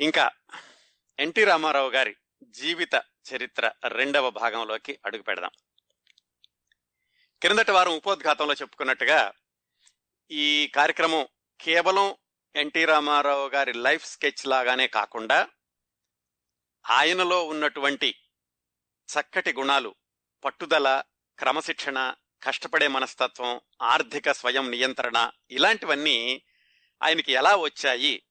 ఇంకా ఎన్టీ రామారావు గారి జీవిత చరిత్ర రెండవ భాగంలోకి అడుగు పెడదాం. క్రిందటి వారం ఉపోద్ఘాతంలో చెప్పుకున్నట్టుగా ఈ కార్యక్రమం కేవలం ఎన్టీ రామారావు గారి లైఫ్ స్కెచ్ లాగానే కాకుండా ఆయనలో ఉన్నటువంటి చక్కటి గుణాలు పట్టుదల క్రమశిక్షణ కష్టపడే మనస్తత్వం ఆర్థిక స్వయం నియంత్రణ ఇలాంటివన్నీ ఆయనకి ఎలా వచ్చాయి?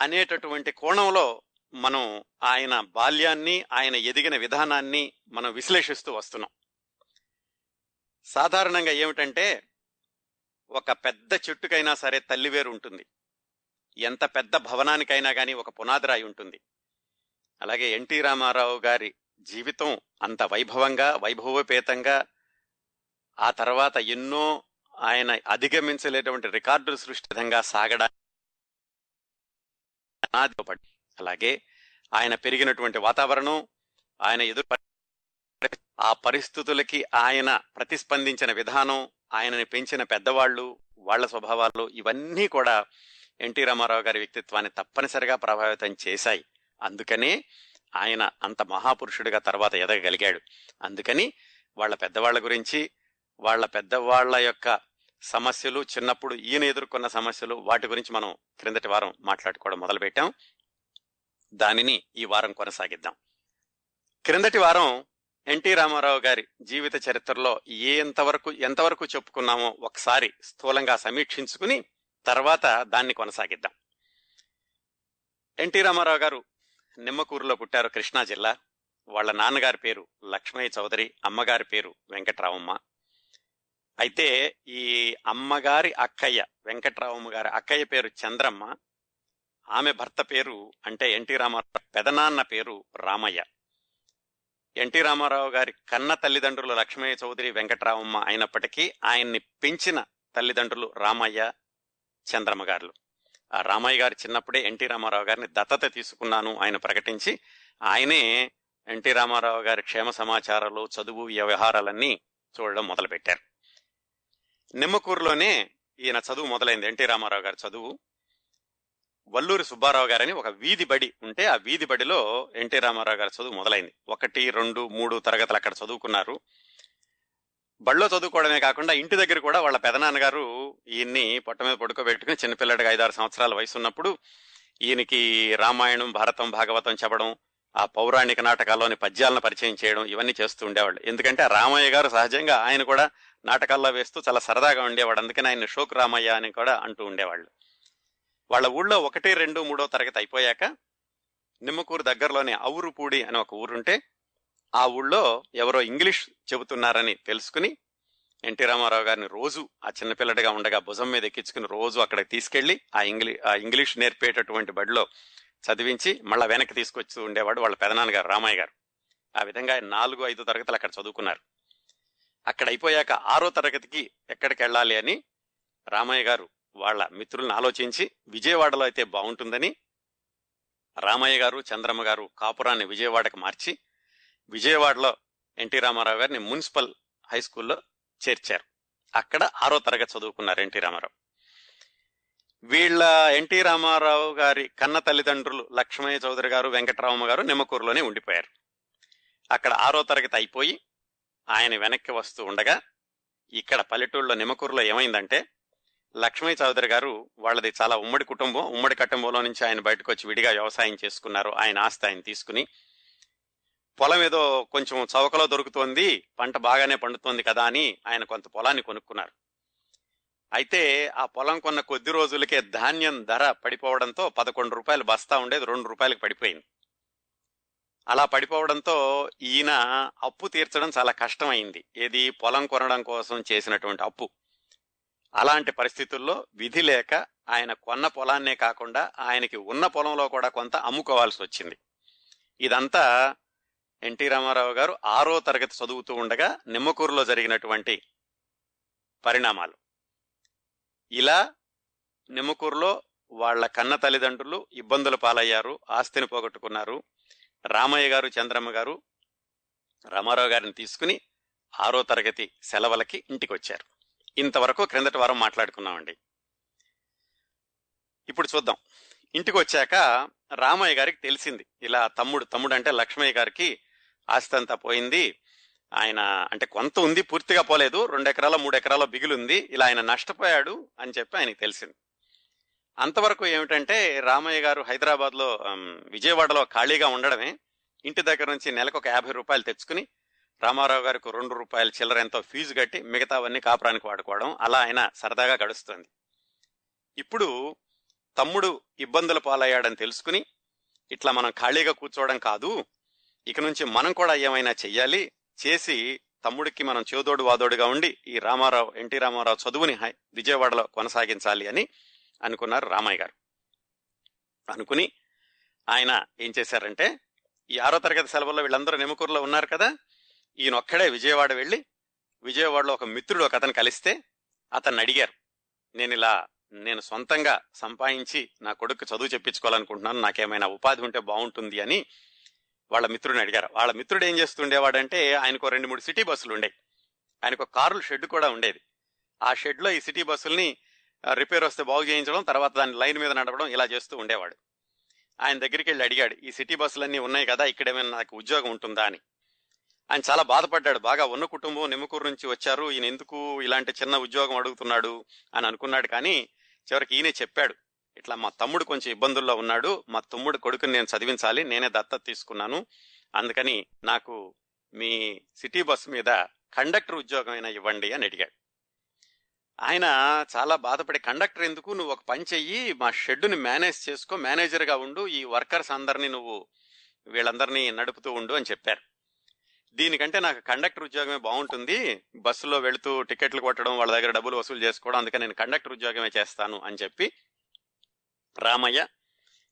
అనేటటువంటి కోణంలో మనం ఆయన బాల్యాన్ని ఆయన ఎదిగిన విధానాన్ని మనం విశ్లేషిస్తూ వస్తున్నాం. సాధారణంగా ఏమిటంటే ఒక పెద్ద చెట్టుకైనా సరే తల్లివేరు ఉంటుంది. ఎంత పెద్ద భవనానికైనా కానీ ఒక పునాదిరాయి ఉంటుంది. అలాగే ఎన్టీ రామారావు గారి జీవితం అంత వైభవంగా వైభవపేతంగా ఆ తర్వాత ఎన్నో ఆయన అధిగమించలేటువంటి రికార్డులు సృష్టితంగా సాగడానికి అలాగే ఆయన పెరిగినటువంటి వాతావరణం ఆయన ఎదురు ఆ పరిస్థితులకి ఆయన ప్రతిస్పందించిన విధానం ఆయనని పెంచిన పెద్దవాళ్ళు వాళ్ళ స్వభావాలు ఇవన్నీ కూడా ఎన్టీ రామారావు గారి వ్యక్తిత్వాన్ని తప్పనిసరిగా ప్రభావితం చేశాయి. అందుకనే ఆయన అంత మహాపురుషుడిగా తర్వాత ఎదగగలిగాడు. అందుకని వాళ్ళ పెద్దవాళ్ళ గురించి వాళ్ళ పెద్దవాళ్ళ యొక్క సమస్యలు చిన్నప్పుడు ఈయన ఎదుర్కొన్న సమస్యలు వాటి గురించి మనం క్రిందటి వారం మాట్లాడుకోవడం మొదలుపెట్టాం. దానిని ఈ వారం కొనసాగిద్దాం. క్రిందటి వారం ఎన్టీ రామారావు గారి జీవిత చరిత్రలో ఏ ఎంతవరకు ఎంతవరకు చెప్పుకున్నామో ఒకసారి స్థూలంగా సమీక్షించుకుని తర్వాత దాన్ని కొనసాగిద్దాం. ఎన్టీ రామారావు గారు నిమ్మకూరులో పుట్టారు కృష్ణా జిల్లా. వాళ్ళ నాన్నగారి పేరు లక్ష్మయ్య చౌదరి అమ్మగారి పేరు వెంకట్రావమ్మ. అయితే ఈ అమ్మగారి అక్కయ్య వెంకట్రావమ్మ గారి అక్కయ్య పేరు చంద్రమ్మ ఆమె భర్త పేరు అంటే ఎన్టీ రామారావు పెదనాన్న పేరు రామయ్య. ఎన్టీ రామారావు గారి కన్న తల్లిదండ్రులు లక్ష్మయ్య చౌదరి వెంకట్రావమ్మ అయినప్పటికీ ఆయన్ని పెంచిన తల్లిదండ్రులు రామయ్య చంద్రమ్మ గారులు ఆ రామయ్య గారు చిన్నప్పుడే ఎన్టీ రామారావు గారిని దత్తత తీసుకున్నాను ఆయన ప్రకటించి ఆయనే ఎన్టీ రామారావు గారి క్షేమ సమాచారాలు చదువు వ్యవహారాలన్నీ చూడడం మొదలుపెట్టారు. నిమ్మకూరులోనే ఈయన చదువు మొదలైంది. ఎన్టీ రామారావు గారి చదువు. వల్లూరి సుబ్బారావు గారని ఒక వీధి బడి ఉంటే ఆ వీధి బడిలో ఎన్టీ రామారావు గారి చదువు మొదలైంది. ఒకటి రెండు మూడు తరగతులు అక్కడ చదువుకున్నారు. బళ్ళో చదువుకోవడమే కాకుండా ఇంటి దగ్గర కూడా వాళ్ళ పెదనాన్నగారు ఈయన్ని పొట్ట మీద పడుకోబెట్టుకుని చిన్నపిల్లడిగా ఐదారు సంవత్సరాల వయసు ఉన్నప్పుడు ఈయనకి రామాయణం భారతం భాగవతం చెప్పడం ఆ పౌరాణిక నాటకాల్లోని పద్యాలను పరిచయం చేయడం ఇవన్నీ చేస్తూ ఉండేవాళ్ళు. ఎందుకంటే రామయ్య గారు సహజంగా ఆయన కూడా నాటకాల్లో వేస్తూ చాలా సరదాగా ఉండేవాడు. అందుకని ఆయన షోక్ రామయ్య అని కూడా అంటూ ఉండేవాళ్ళు. వాళ్ళ ఊళ్ళో ఒకటి రెండు మూడో తరగతి అయిపోయాక నిమ్మకూరు దగ్గరలోనే అవురుపూడి అని ఒక ఊరుంటే ఆ ఊళ్ళో ఎవరో ఇంగ్లీష్ చెబుతున్నారని తెలుసుకుని ఎన్టీ రామారావు గారిని రోజు ఆ చిన్నపిల్లడిగా ఉండగా భుజం మీద ఎక్కించుకుని రోజు అక్కడికి తీసుకెళ్ళి ఆ ఇంగ్లీ ఆ ఇంగ్లీష్ నేర్పేటటువంటి బడిలో చదివించి మళ్ళా వెనక్కి తీసుకొచ్చి ఉండేవాడు వాళ్ళ పెదనాన్నగారు రామయ్య గారు. ఆ విధంగా నాలుగు ఐదు తరగతులు అక్కడ చదువుకున్నారు. అక్కడ అయిపోయాక ఆరో తరగతికి ఎక్కడికి వెళ్ళాలి అని రామయ్య గారు వాళ్ళ మిత్రులను ఆలోచించి విజయవాడలో అయితే బాగుంటుందని రామయ్య గారు చంద్రమ్మ గారు కాపురాన్ని విజయవాడకు మార్చి విజయవాడలో ఎన్టీ రామారావు గారిని మున్సిపల్ హై స్కూల్లో చేర్చారు. అక్కడ ఆరో తరగతి చదువుకున్నారు ఎన్టీ రామారావు. వీళ్ళ ఎన్టీ రామారావు గారి కన్న తల్లిదండ్రులు లక్ష్మయ్య చౌదరి గారు వెంకటరామ గారు నిమ్మకూరులోనే ఉండిపోయారు. అక్కడ ఆరో తరగతి అయిపోయి ఆయన వెనక్కి వస్తూ ఉండగా ఇక్కడ పల్లెటూళ్ళలో నిమకూరులో ఏమైందంటే లక్ష్మయ్య చౌదరి గారు వాళ్ళది చాలా ఉమ్మడి కుటుంబం ఉమ్మడి కుటుంబంలో నుంచి ఆయన బయటకు వచ్చి విడిగా వ్యవసాయం చేసుకున్నారు. ఆయన ఆస్తి ఆయన తీసుకుని పొలం ఏదో కొంచెం చౌకలో దొరుకుతోంది పంట బాగానే పండుతోంది కదా అని ఆయన కొంత పొలాన్ని కొనుక్కున్నారు. అయితే ఆ పొలం కొన్న కొద్ది రోజులకే ధాన్యం ధర పడిపోవడంతో పదకొండు రూపాయలు బస్తా ఉండేది రెండు రూపాయలకు పడిపోయింది. అలా పడిపోవడంతో ఈయన అప్పు తీర్చడం చాలా కష్టమైంది. ఏది పొలం కొనడం కోసం చేసినటువంటి అప్పు. అలాంటి పరిస్థితుల్లో విధి లేక ఆయన కొన్న పొలాన్నే కాకుండా ఆయనకి ఉన్న పొలంలో కూడా కొంత అమ్ముకోవాల్సి వచ్చింది. ఇదంతా ఎన్టీ రామారావు గారు ఆరో తరగతి చదువుతూ ఉండగా నిమ్మకూరులో జరిగినటువంటి పరిణామాలు. ఇలా నిమ్మకూరులో వాళ్ళ కన్న తల్లిదండ్రులు ఇబ్బందుల పాలయ్యారు ఆస్తిని పోగొట్టుకున్నారు. రామయ్య గారు చంద్రమ్మ గారు రామారావు గారిని తీసుకుని ఆరో తరగతి సెలవులకి ఇంటికి వచ్చారు ఇంతవరకు క్రిందటి వారం మాట్లాడుకున్నామండి. ఇప్పుడు చూద్దాం. ఇంటికి వచ్చాక రామయ్య గారికి తెలిసింది. ఇలా తమ్ముడు తమ్ముడు అంటే లక్ష్మయ్య గారికి ఆస్తి అంతా పోయింది. ఆయన అంటే కొంత ఉంది పూర్తిగా పోలేదు. రెండు ఎకరాల మూడు ఎకరాల బిగులుంది. ఇలా ఆయన నష్టపోయాడు అని చెప్పి ఆయనకి తెలిసింది. అంతవరకు ఏమిటంటే రామయ్య గారు హైదరాబాద్లో విజయవాడలో ఖాళీగా ఉండడమే. ఇంటి దగ్గర నుంచి నెలకు ఒక యాభై రూపాయలు తెచ్చుకుని రామారావు గారికి రెండు రూపాయల చిల్లర ఎంతో ఫీజు కట్టి మిగతావన్నీ కాపురానికి వాడుకోవడం అలా ఆయన సరదాగా గడుస్తుంది. ఇప్పుడు తమ్ముడు ఇబ్బందుల పాలయ్యాడని తెలుసుకుని ఇట్లా మనం ఖాళీగా కూర్చోవడం కాదు ఇక నుంచి మనం కూడా ఏమైనా చెయ్యాలి చేసి తమ్ముడికి మనం చేదోడు వాదోడుగా ఉండి ఈ రామారావు ఎన్టీ రామారావు చదువుని విజయవాడలో కొనసాగించాలి అని అనుకున్నారు రామయ్య గారు. అనుకుని ఆయన ఏం చేశారంటే ఈ ఆరో తరగతి సెలవుల్లో వీళ్ళందరూ నిమ్మకూరులో ఉన్నారు కదా ఈయన ఒక్కడే విజయవాడ వెళ్ళి విజయవాడలో ఒక మిత్రుడు ఒక అతను కలిస్తే అతన్ని అడిగారు. నేను ఇలా నేను సొంతంగా సంపాదించి నా కొడుకు చదువు చెప్పించుకోవాలనుకుంటున్నాను నాకేమైనా ఉపాధి ఉంటే బాగుంటుంది అని వాళ్ళ మిత్రుడిని అడిగారు. వాళ్ళ మిత్రుడు ఏం చేస్తుండేవాడంటే ఆయనకు రెండు మూడు సిటీ బస్సులు ఉండేవి. ఆయనకు కార్లు షెడ్ కూడా ఉండేది. ఆ షెడ్లో ఈ సిటీ బస్సుల్ని రిపేర్ వస్తే బాగు చేయించడం తర్వాత దాన్ని లైన్ మీద నడపడం ఇలా చేస్తూ ఉండేవాడు. ఆయన దగ్గరికి వెళ్ళి అడిగాడు ఈ సిటీ బస్సులన్నీ ఉన్నాయి కదా ఇక్కడేమైనా నాకు ఉద్యోగం ఉంటుందా? అని. ఆయన చాలా బాధపడ్డాడు బాగా ఉన్న కుటుంబం నిమ్మకూరు నుంచి వచ్చారు ఈయన ఎందుకు ఇలాంటి చిన్న ఉద్యోగం అడుగుతున్నాడు? అని అనుకున్నాడు కానీ చివరికి ఈయనే చెప్పాడు ఇట్లా మా తమ్ముడు కొంచెం ఇబ్బందుల్లో ఉన్నాడు మా తమ్ముడు కొడుకుని నేను చదివించాలి నేనే దత్తత తీసుకున్నాను. అందుకని నాకు మీ సిటీ బస్సు మీద కండక్టర్ ఉద్యోగం అయినా ఇవ్వండి అని అడిగాడు. ఆయన చాలా బాధపడి కండక్టర్ ఎందుకు? నువ్వు ఒక పని చెయ్యి మా షెడ్డుని మేనేజ్ చేసుకో మేనేజర్గా ఉండు ఈ వర్కర్స్ అందరినీ నువ్వు వీళ్ళందరినీ నడుపుతూ ఉండు అని చెప్పారు. దీనికంటే నాకు కండక్టర్ ఉద్యోగమే బాగుంటుంది. బస్సులో వెళుతూ టికెట్లు కొట్టడం వాళ్ళ దగ్గర డబ్బులు వసూలు చేసుకోవడం అందుకని నేను కండక్టర్ ఉద్యోగమే చేస్తాను అని చెప్పి రామయ్య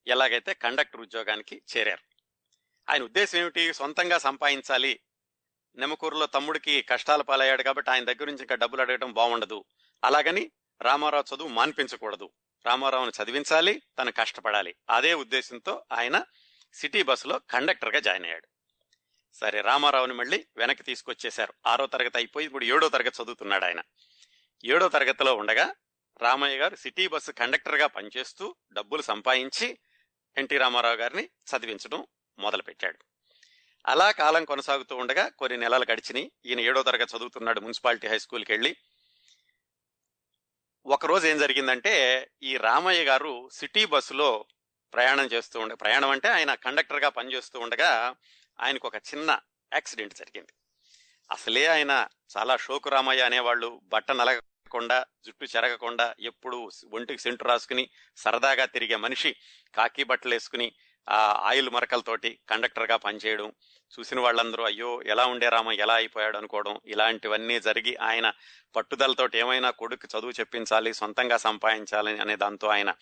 ఎలాగైతే కండక్టర్ ఉద్యోగానికి చేరారు. ఆయన ఉద్దేశం ఏమిటి? సొంతంగా సంపాదించాలి. నెమకూరులో తమ్ముడికి కష్టాల పాలయ్యాడు కాబట్టి ఆయన దగ్గర నుంచి ఇంకా డబ్బులు అడగడం బాగుండదు. అలాగని రామారావు చదువు మాన్పించకూడదు. రామారావును చదివించాలి తను కష్టపడాలి. అదే ఉద్దేశంతో ఆయన సిటీ బస్సులో కండక్టర్గా జాయిన్ అయ్యాడు. సరే రామారావుని మళ్ళీ వెనక్కి తీసుకొచ్చేశారు. ఆరో తరగతి అయిపోయి ఇప్పుడు ఏడో తరగతి చదువుతున్నాడు ఆయన. ఏడో తరగతిలో ఉండగా రామయ్య గారు సిటీ బస్సు కండక్టర్గా పనిచేస్తూ డబ్బులు సంపాదించి ఎన్టీ రామారావు గారిని చదివించడం మొదలుపెట్టాడు. అలా కాలం కొనసాగుతూ ఉండగా కొన్ని నెలలు గడిచినాయి. ఈయన ఏడో తరగతి చదువుతున్నాడు మున్సిపాలిటీ హై స్కూల్కి వెళ్ళి. ఒకరోజు ఏం జరిగిందంటే ఈ రామయ్య గారు సిటీ బస్సులో ప్రయాణం చేస్తూ ఉండే ప్రయాణం అంటే ఆయన కండక్టర్గా పనిచేస్తూ ఉండగా ఆయనకు ఒక చిన్న యాక్సిడెంట్ జరిగింది. అసలే ఆయన చాలా షోకు రామయ్య అనేవాళ్ళు బట్ట నలగకుండా జుట్టు చెరగకుండా ఎప్పుడు ఒంటికి సెంటు రాసుకుని సరదాగా తిరిగే మనిషి కాకి బట్టలు వేసుకుని ఆయిల్ మరకలతోటి కండక్టర్గా పనిచేయడం చూసిన వాళ్ళందరూ అయ్యో ఎలా ఉండే రామ ఎలా అయిపోయాడు అనుకోవడం ఇలాంటివన్నీ జరిగి ఆయన పట్టుదలతోటి ఏమైనా కొడుకు చదువు చెప్పించాలి సొంతంగా సంపాదించాలి అనే దాంతో ఆయన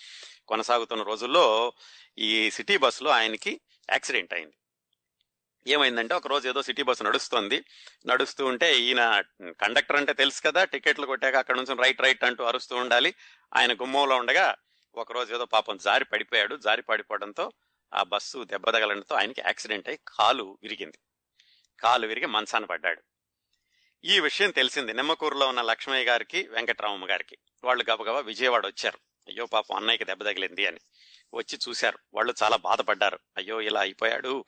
కొనసాగుతున్న రోజుల్లో ఈ సిటీ బస్సులో ఆయనకి యాక్సిడెంట్ అయింది. ఏమైందంటే ఒక రోజు ఏదో సిటీ బస్సు నడుస్తుంది నడుస్తూ ఉంటే ఈయన కండక్టర్ అంటే తెలుసు కదా టికెట్లు కొట్టాక అక్కడ నుంచి రైట్ రైట్ అంటూ అరుస్తూ ఉండాలి. ఆయన గుమ్మంలో ఉండగా ఒకరోజు ఏదో పాపం జారి పడిపోయాడు జారి పడిపోవడంతో ఆ బస్సు దెబ్బ తగలడంతో ఆయనకి యాక్సిడెంట్ అయి కాలు విరిగింది. కాలు విరిగి మంచాన పడ్డాడు. ఈ విషయం తెలిసింది నిమ్మకూరులో ఉన్న లక్ష్మయ్య గారికి వెంకటరామమ్మ గారికి. వాళ్ళు గబగబా విజయవాడ వచ్చారు. అయ్యో పాపం అన్నయ్యకి దెబ్బ తగిలింది అని వచ్చి చూశారు. వాళ్ళు చాలా బాధపడ్డారు. అయ్యో ఇలా అయిపోయాడు.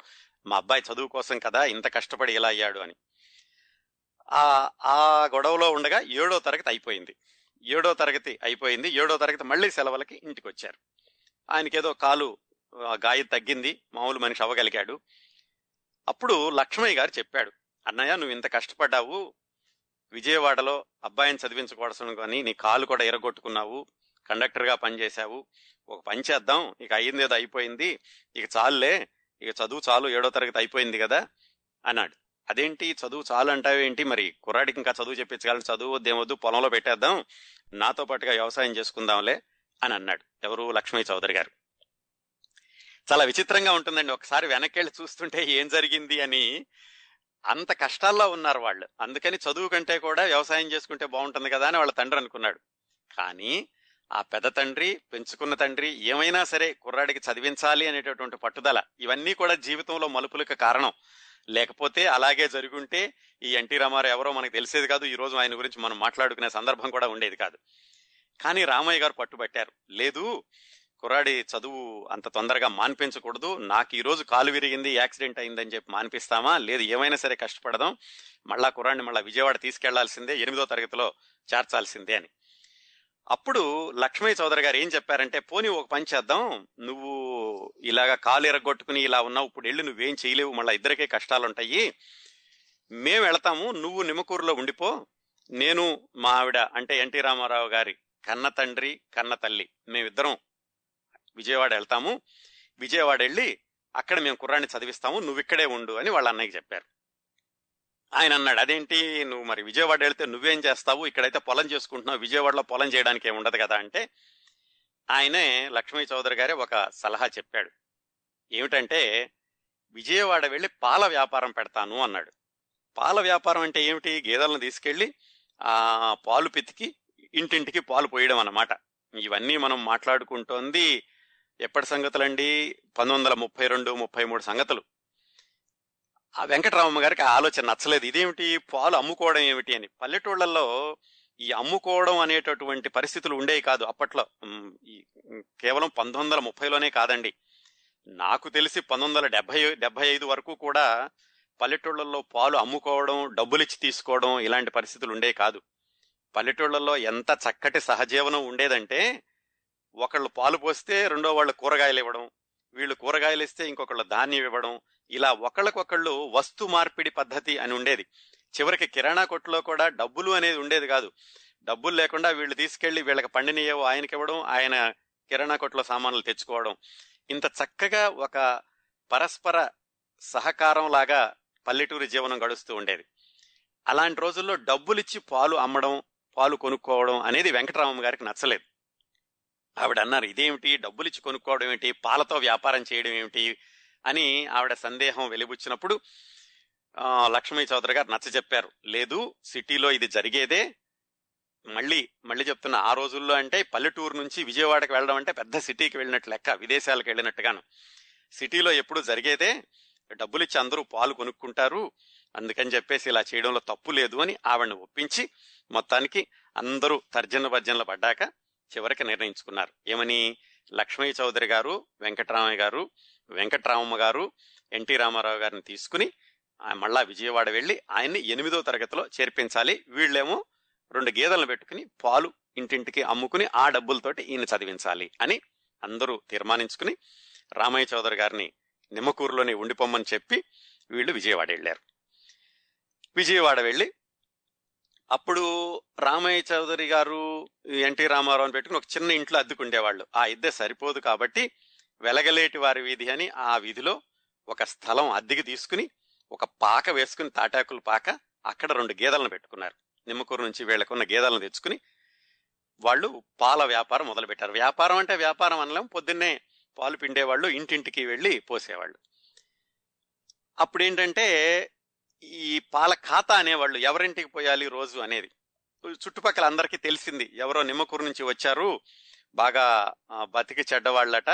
మా అబ్బాయి చదువు కోసం కదా ఇంత కష్టపడి ఇలా అయ్యాడు అని. ఆ ఆ గొడవలో ఉండగా ఏడో తరగతి అయిపోయింది. ఏడో తరగతి అయిపోయింది. ఏడో తరగతి మళ్ళీ సెలవులకి ఇంటికి వచ్చారు ఆయనకేదో కాలు ఆ గాయం తగ్గింది మామూలు మనిషి అవ్వగలిగాడు. అప్పుడు లక్ష్మయ్య గారు చెప్పాడు అన్నయ్య నువ్వు ఇంత కష్టపడ్డావు విజయవాడలో అబ్బాయిని చదివించకూడదు కానీ నీ కాలు కూడా ఎరగొట్టుకున్నావు కండక్టర్గా పనిచేశావు ఒక పని చేద్దాం ఇక అయ్యింది ఏదో అయిపోయింది ఇక చాలులే ఇక చదువు చాలు ఏడో తరగతి అయిపోయింది కదా అన్నాడు. అదేంటి చదువు చాలు అంటావేంటి మరి కుర్రాడికి ఇంకా చదువు చెప్పించగలను చదువు వద్దేమొద్దు పొలంలో పెట్టేద్దాం నాతో పాటుగా వ్యవసాయం చేసుకుందాంలే అని అన్నాడు ఎవరు? లక్ష్మీ చౌదరి గారు. చాలా విచిత్రంగా ఉంటుందండి. ఒకసారి వెనక్కి చూస్తుంటే ఏం జరిగింది అని అంత కష్టాల్లో ఉన్నారు వాళ్ళు. అందుకని చదువు కంటే కూడా వ్యవసాయం చేసుకుంటే బాగుంటుంది కదా అని వాళ్ళ తండ్రి అనుకున్నాడు. కానీ ఆ పెద్ద తండ్రి పెంచుకున్న తండ్రి ఏమైనా సరే కుర్రాడికి చదివించాలి అనేటటువంటి పట్టుదల ఇవన్నీ కూడా జీవితంలో మలుపులకు కారణం. లేకపోతే అలాగే జరుగుంటే ఈ ఎన్టీ రామారావు ఎవరో మనకు తెలిసేది కాదు. ఈ రోజు ఆయన గురించి మనం మాట్లాడుకునే సందర్భం కూడా ఉండేది కాదు. కానీ రామయ్య గారు పట్టుబట్టారు. లేదు కుర్రాడి చదువు అంత తొందరగా మాన్పించకూడదు. నాకు ఈరోజు కాలు విరిగింది యాక్సిడెంట్ అయిందని చెప్పి మాన్పిస్తామా? లేదు ఏమైనా సరే కష్టపడదాం. మళ్ళా కుర్రాడిని మళ్ళీ విజయవాడ తీసుకెళ్ళాల్సిందే ఎనిమిదో తరగతిలో చేర్చాల్సిందే అని. అప్పుడు లక్ష్మయ్య చౌదరి గారు ఏం చెప్పారంటే పోనీ ఒక పని చేద్దాం. నువ్వు ఇలాగా కాలు ఎరగొట్టుకుని ఇలా ఉన్నావు ఇప్పుడు వెళ్ళి నువ్వేం చేయలేవు మళ్ళీ ఇద్దరికే కష్టాలు ఉంటాయి మేము వెళతాము నువ్వు నిమ్మకూరులో ఉండిపో. నేను మా ఆవిడ అంటే ఎన్టీ రామారావు గారి కన్న తండ్రి కన్న తల్లి మేమిద్దరం విజయవాడ వెళ్తాము. విజయవాడ వెళ్ళి అక్కడ మేము కుర్రాన్ని చదివిస్తాము. నువ్వు ఇక్కడే ఉండు అని వాళ్ళ అన్నయ్యకి చెప్పారు. ఆయన అన్నాడు అదేంటి? నువ్వు మరి విజయవాడ వెళ్తే నువ్వేం చేస్తావు? ఇక్కడైతే పొలం చేసుకుంటున్నావు. విజయవాడలో పొలం చేయడానికి ఏమి ఉండదు కదా అంటే ఆయనే లక్ష్మీ చౌదరి గారే ఒక సలహా చెప్పాడు. ఏమిటంటే విజయవాడ వెళ్ళి పాల వ్యాపారం పెడతాను అన్నాడు. పాల వ్యాపారం అంటే ఏమిటి? గేదెలను తీసుకెళ్ళి ఆ పాలు పితికి ఇంటింటికి పాలు పోయడం అన్నమాట. ఇవన్నీ మనం మాట్లాడుకుంటోంది. ఎప్పటి సంగతులండి? పంతొమ్మిది వందల ముప్పై రెండు ముప్పై మూడు సంగతులు. ఆ వెంకటరామమ్మ గారికి ఆ ఆలోచన నచ్చలేదు. ఇదేమిటి? పాలు అమ్ముకోవడం ఏమిటి అని. పల్లెటూళ్ళల్లో ఈ అమ్ముకోవడం అనేటటువంటి పరిస్థితులు ఉండేవి కాదు అప్పట్లో. కేవలం పంతొమ్మిది వందల ముప్పైలోనే కాదండి. నాకు తెలిసి పంతొమ్మిది వందల డెబ్బై డెబ్బై ఐదు వరకు కూడా పల్లెటూళ్ళల్లో పాలు అమ్ముకోవడం డబ్బులిచ్చి తీసుకోవడం ఇలాంటి పరిస్థితులు ఉండేవి కాదు. పల్లెటూళ్ళల్లో ఎంత చక్కటి సహజీవనం ఉండేదంటే ఒకళ్ళు పాలు పోస్తే రెండో వాళ్ళు కూరగాయలు ఇవ్వడం వీళ్ళు కూరగాయలు ఇస్తే ఇంకొకళ్ళు ధాన్యం ఇవ్వడం ఇలా ఒకళ్ళకొకళ్ళు వస్తు మార్పిడి పద్ధతి అని ఉండేది. చివరికి కిరాణా కొట్టులో కూడా డబ్బులు అనేది ఉండేది కాదు. డబ్బులు లేకుండా వీళ్ళు తీసుకెళ్ళి వీళ్ళకి పండినయేవో ఆయనకి ఇవ్వడం ఆయన కిరాణా కొట్టులో సామాన్లు తెచ్చుకోవడం. ఇంత చక్కగా ఒక పరస్పర సహకారం లాగా పల్లెటూరి జీవనం గడుస్తూ ఉండేది. అలాంటి రోజుల్లో డబ్బులిచ్చి పాలు అమ్మడం పాలు కొనుక్కోవడం అనేది వెంకటరామం గారికి నచ్చలేదు. ఆవిడ అన్నారు ఇదేమిటి? డబ్బులిచ్చి కొనుక్కోవడం ఏమిటి? పాలతో వ్యాపారం చేయడం ఏమిటి? అని ఆవిడ సందేహం వెలిబుచ్చినప్పుడు లక్ష్మీ చౌదరి గారు నచ్చ చెప్పారు. లేదు సిటీలో ఇది జరిగేదే. మళ్ళీ మళ్ళీ చెప్తున్నా ఆ రోజుల్లో అంటే పల్లెటూరు నుంచి విజయవాడకి వెళ్ళడం అంటే పెద్ద సిటీకి వెళ్ళినట్టు లెక్క విదేశాలకు వెళ్ళినట్టుగాను. సిటీలో ఎప్పుడు జరిగేదే. డబ్బులిచ్చి అందరూ పాలు కొనుక్కుంటారు. అందుకని చెప్పేసి ఇలా చేయడంలో తప్పు లేదు అని ఆవిడని ఒప్పించి మొత్తానికి అందరూ తర్జన భర్జనలు పడ్డాక చివరికి నిర్ణయించుకున్నారు. ఏమని? లక్ష్మయ్య చౌదరి గారు వెంకటరామయ్య గారు వెంకటరామమ్మ గారు ఎన్టీ రామారావు గారిని తీసుకుని మళ్ళా విజయవాడ వెళ్ళి ఆయన్ని ఎనిమిదో తరగతిలో చేర్పించాలి. వీళ్ళేమో రెండు గేదెలను పెట్టుకుని పాలు ఇంటింటికి అమ్ముకుని ఆ డబ్బులతోటి ఈయన చదివించాలి అని అందరూ తీర్మానించుకుని రామయ్య చౌదరి గారిని నిమ్మకూరులోనే ఉండిపోమ్మని చెప్పి వీళ్ళు విజయవాడ వెళ్ళారు. విజయవాడ వెళ్ళి అప్పుడు రామయ్య చౌదరి గారు ఎన్టీ రామారావు పెట్టుకుని ఒక చిన్న ఇంట్లో అద్దెకుండేవాళ్ళు. ఆ ఇద్దె సరిపోదు కాబట్టి వెలగలేటి వారి వీధి అని ఆ వీధిలో ఒక స్థలం అద్దెకి తీసుకుని ఒక పాక వేసుకుని తాటాకులు పాక అక్కడ రెండు గేదెలను పెట్టుకున్నారు. నిమ్మకూరు నుంచి వీళ్ళకున్న గేదెలను తెచ్చుకుని వాళ్ళు పాల వ్యాపారం మొదలుపెట్టారు. వ్యాపారం అంటే వ్యాపారం అనలేం పొద్దున్నే పాలు పిండేవాళ్ళు ఇంటింటికి వెళ్ళి పోసేవాళ్ళు. అప్పుడు ఏంటంటే ఈ పాల ఖాతా అనేవాళ్ళు ఎవరింటికి పోయాలి రోజు అనేది. చుట్టుపక్కల అందరికీ తెలిసింది. ఎవరో నిమ్మకూరు నుంచి వచ్చారు. బాగా బతికి చెడ్డవాళ్ళట.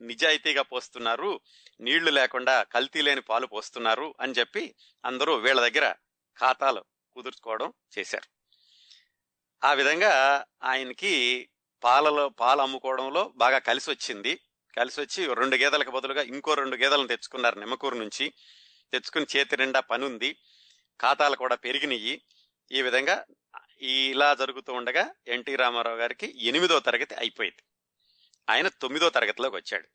నిజాయితీగా పోస్తున్నారు. నీళ్ళు లేకుండా కల్తీ లేని పాలు పోస్తున్నారు అని చెప్పి అందరూ వీళ్ళ దగ్గర ఖాతాలు కుదుర్చుకోవడం చేశారు. ఆ విధంగా ఆయనకి పాలలో పాలు అమ్ముకోవడంలో బాగా కలిసి వచ్చింది కలిసి వచ్చి రెండు గేదెలకు బదులుగా ఇంకో రెండు గేదెలను తెచ్చుకున్నారు నిమ్మకూరు నుంచి. తెచ్చుకుని చేతి నిండా పని ఉంది ఖాతాలు కూడా పెరిగినాయి ఈ విధంగా ఇలా జరుగుతూ ఉండగా ఎన్టీ రామారావు గారికి ఎనిమిదో తరగతి అయిపోయింది. ఆయన తొమ్మిదో తరగతిలోకి వచ్చాడు.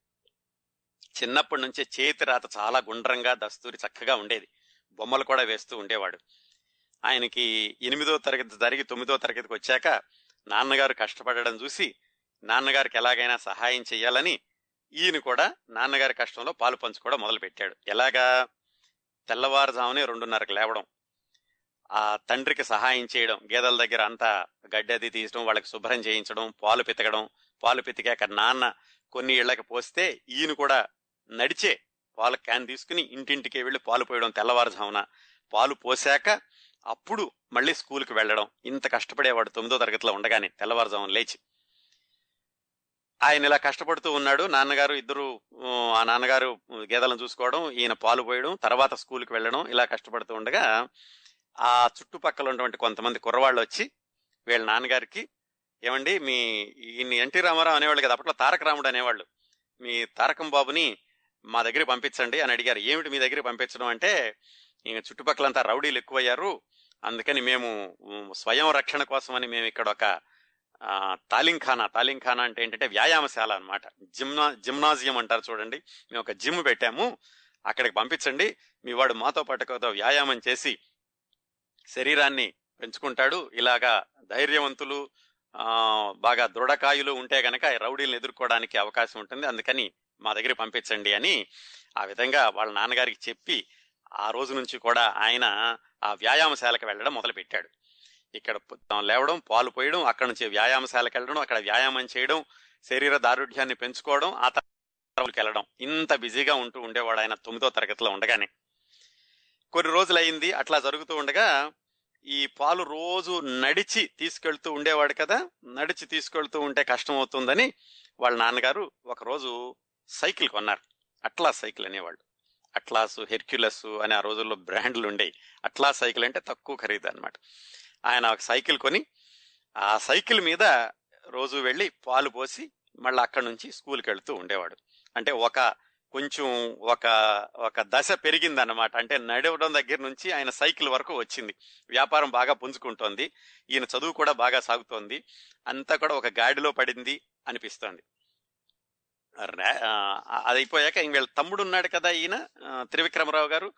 చిన్నప్పటి నుంచే చేతి రాత చాలా గుండ్రంగా దస్తూరి చక్కగా ఉండేది. బొమ్మలు కూడా వేస్తూ ఉండేవాడు. ఆయనకి ఎనిమిదో తరగతి జరిగి తొమ్మిదో తరగతికి వచ్చాక నాన్నగారు కష్టపడడం చూసి నాన్నగారికి ఎలాగైనా సహాయం చేయాలని ఈయన కూడా నాన్నగారి కష్టంలో పాలు పంచుకోవడం మొదలుపెట్టాడు. ఎలాగా? తెల్లవారుజామునే రెండున్నరకు లేవడం ఆ తండ్రికి సహాయం చేయడం గేదెల దగ్గర అంతా గడ్డి అది తీయడం వాళ్ళకి శుభ్రం చేయించడం పాలు పితకడం పాలు పితికాక నాన్న కొన్ని ఇళ్ళకి పోస్తే ఈయన కూడా నడిచే పాల క్యాన్ తీసుకుని ఇంటింటికి వెళ్ళి పాలు పోయడం తెల్లవారుజామున. పాలు పోసాక అప్పుడు మళ్ళీ స్కూల్కి వెళ్ళడం. ఇంత కష్టపడేవాడు తొమ్మిదో తరగతిలో ఉండగానే తెల్లవారుజామున లేచి ఆయన ఇలా కష్టపడుతూ ఉన్నాడు. నాన్నగారు ఇద్దరు ఆ, నాన్నగారు గేదెలను చూసుకోవడం ఈయన పాలు పోయడం తర్వాత స్కూల్కి వెళ్ళడం ఇలా కష్టపడుతూ ఉండగా ఆ చుట్టుపక్కల ఉన్నటువంటి కొంతమంది కుర్రవాళ్ళు వచ్చి వీళ్ళ నాన్నగారికి ఏమండి మీ ఈయన్ని ఎన్టీ రామారావు అనేవాళ్ళు కదా అప్పట్లో తారక రాముడు అనేవాళ్ళు. మీ తారకం బాబుని మా దగ్గర పంపించండి అని అడిగారు. ఏమిటి మీ దగ్గర పంపించడం అంటే ఇంక చుట్టుపక్కలంతా రౌడీలు ఎక్కువయ్యారు. అందుకని మేము స్వయం రక్షణ కోసమని మేము ఇక్కడ ఒక తాలింఖానా. తాలింఖానా అంటే ఏంటంటే వ్యాయామశాల అనమాట జిమ్నా జిమ్నాజియం అంటారు చూడండి. మేము ఒక జిమ్ పెట్టాము. అక్కడికి పంపించండి. మీ వాడు మాతో పాటు వ్యాయామం చేసి శరీరాన్ని పెంచుకుంటాడు. ఇలాగా ధైర్యవంతులు బాగా దృఢకాయులు ఉంటే గనక రౌడీలను ఎదుర్కోవడానికి అవకాశం ఉంటుంది. అందుకని మా దగ్గర పంపించండి అని ఆ విధంగా వాళ్ళ నాన్నగారికి చెప్పి ఆ రోజు నుంచి కూడా ఆయన ఆ వ్యాయామశాలకు వెళ్ళడం మొదలుపెట్టాడు. ఇక్కడ లేవడం పాలు పోయడం అక్కడ నుంచి వ్యాయామశాలకు వెళ్ళడం అక్కడ వ్యాయామం చేయడం శరీర దారుఢ్యాన్ని పెంచుకోవడం ఆ తర్వాత వెళ్ళడం. ఇంత బిజీగా ఉంటూ ఉండేవాడు ఆయన తొమ్మిదో తరగతిలో ఉండగానే. కొన్ని రోజులు అయింది అట్లా జరుగుతూ ఉండగా ఈ పాలు రోజు నడిచి తీసుకెళ్తూ ఉండేవాడు కదా నడిచి తీసుకెళ్తూ ఉంటే కష్టం అవుతుందని వాళ్ళ నాన్నగారు ఒకరోజు సైకిల్ కొన్నారు. అట్లా సైకిల్ అనేవాళ్ళు. అట్లాస్ హెర్క్యులస్ అనే ఆ రోజుల్లో బ్రాండ్లు ఉండేవి అట్లా సైకిల్ అంటే తక్కువ ఖరీదు అనమాట ఆయన ఒక సైకిల్ కొని ఆ సైకిల్ మీద రోజు వెళ్ళి పాలు పోసి మళ్ళీ అక్కడి నుంచి స్కూల్కి వెళుతూ ఉండేవాడు. అంటే ఒక కొంచెం ఒక ఒక దశ పెరిగిందన్నమాట. అంటే నడవడం దగ్గర నుంచి ఆయన సైకిల్ వరకు వచ్చింది. వ్యాపారం బాగా పుంజుకుంటోంది. ఈయన చదువు కూడా బాగా సాగుతోంది. అంతా కూడా ఒక గాడిలో పడింది అనిపిస్తోంది. అది అయిపోయాక ఇంక వీళ్ళ తమ్ముడు ఉన్నాడు కదా ఈయన త్రివిక్రమరావు గారు.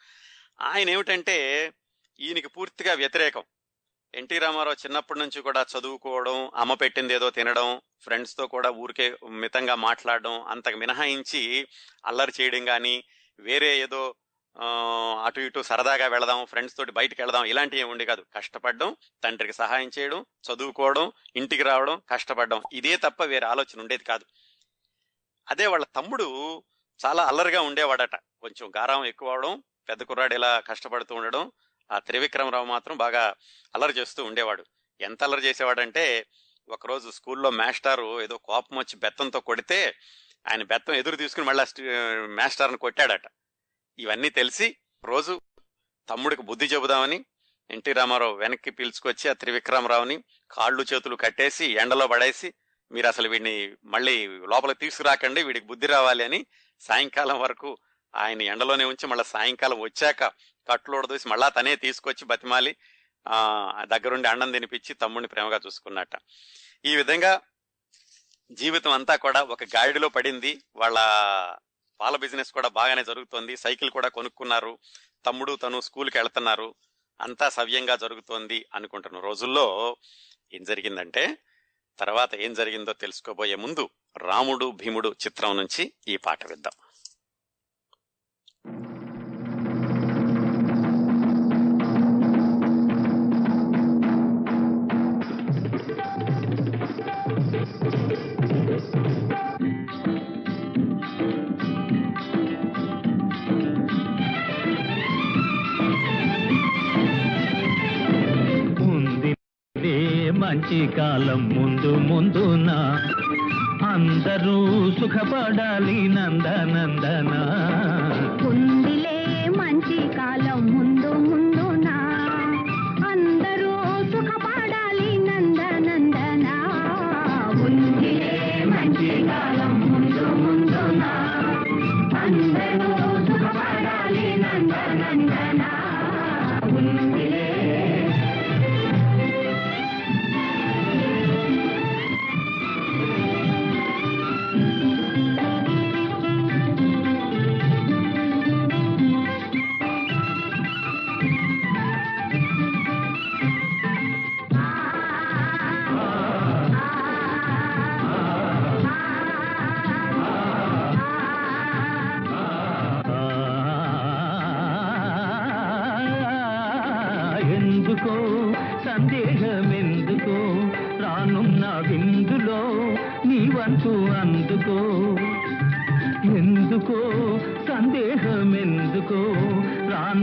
ఆయన ఏమిటంటే ఈయనకి పూర్తిగా వ్యతిరేకం. ఎన్టీ రామారావు చిన్నప్పటి నుంచి కూడా చదువుకోవడం అమ్మ పెట్టింది ఏదో తినడం ఫ్రెండ్స్తో కూడా ఊరికే మితంగా మాట్లాడడం అంతకు మినహాయించి అల్లరి చేయడం కానీ వేరే ఏదో అటు ఇటు సరదాగా వెళదాం ఫ్రెండ్స్ తోటి బయటకు వెళదాం ఇలాంటివి ఏమి ఉండే కాదు. కష్టపడడం తండ్రికి సహాయం చేయడం చదువుకోవడం ఇంటికి రావడం కష్టపడడం. ఇదే తప్ప వేరే ఆలోచన ఉండేది కాదు. అదే వాళ్ళ తమ్ముడు చాలా అల్లరిగా ఉండేవాడట. కొంచెం గారం ఎక్కువ అవడం పెద్ద కుర్రాడు ఇలా కష్టపడుతూ ఉండడం ఆ త్రివిక్రమరావు మాత్రం బాగా అల్లరి చేస్తూ ఉండేవాడు. ఎంత అల్లరి చేసేవాడంటే ఒకరోజు స్కూల్లో మాస్టారు ఏదో కోపం వచ్చి బెత్తంతో కొడితే ఆయన బెత్తం ఎదురు తీసుకుని మళ్ళీ మాస్టర్ని కొట్టాడట. ఇవన్నీ తెలిసి రోజు తమ్ముడికి బుద్ధి చెబుదామని ఎన్టీ రామారావు వెనక్కి పిలుచుకొచ్చి ఆ త్రివిక్రమరావుని కాళ్ళు చేతులు కట్టేసి ఎండలో పడేసి మీరు అసలు వీడిని మళ్ళీ లోపలికి తీసుకురాకండి వీడికి బుద్ధి రావాలి అని సాయంకాలం వరకు ఆయన ఎండలోనే ఉంచి మళ్ళీ సాయంకాలం వచ్చాక కట్టులోడ దూసి మళ్ళా తనే తీసుకొచ్చి బతిమాలి దగ్గరుండి అన్నం తినిపించి తమ్ముడిని ప్రేమగా చూసుకున్నట్ట. ఈ విధంగా జీవితం అంతా కూడా ఒక గాడిలో పడింది. వాళ్ళ పాల బిజినెస్ కూడా బాగానే జరుగుతోంది. సైకిల్ కూడా కొనుక్కున్నారు. తమ్ముడు తను స్కూల్కి వెళ్తున్నారు. అంతా సవ్యంగా జరుగుతోంది అనుకుంటున్న. రోజుల్లో ఏం జరిగిందంటే తర్వాత ఏం జరిగిందో తెలుసుకోబోయే ముందు రాముడు భీముడు చిత్రం నుంచి ఈ పాట విద్దాం మంచి కాలం ముందు ముందున అందరూ సుఖపడాలి నందనందన. ఉందిలే మంచి కాలం ముందు ముందున అందరూ సుఖపడాలి నందనందన. ఉందిలే మంచి కాలం ముందు ముందున అందరూ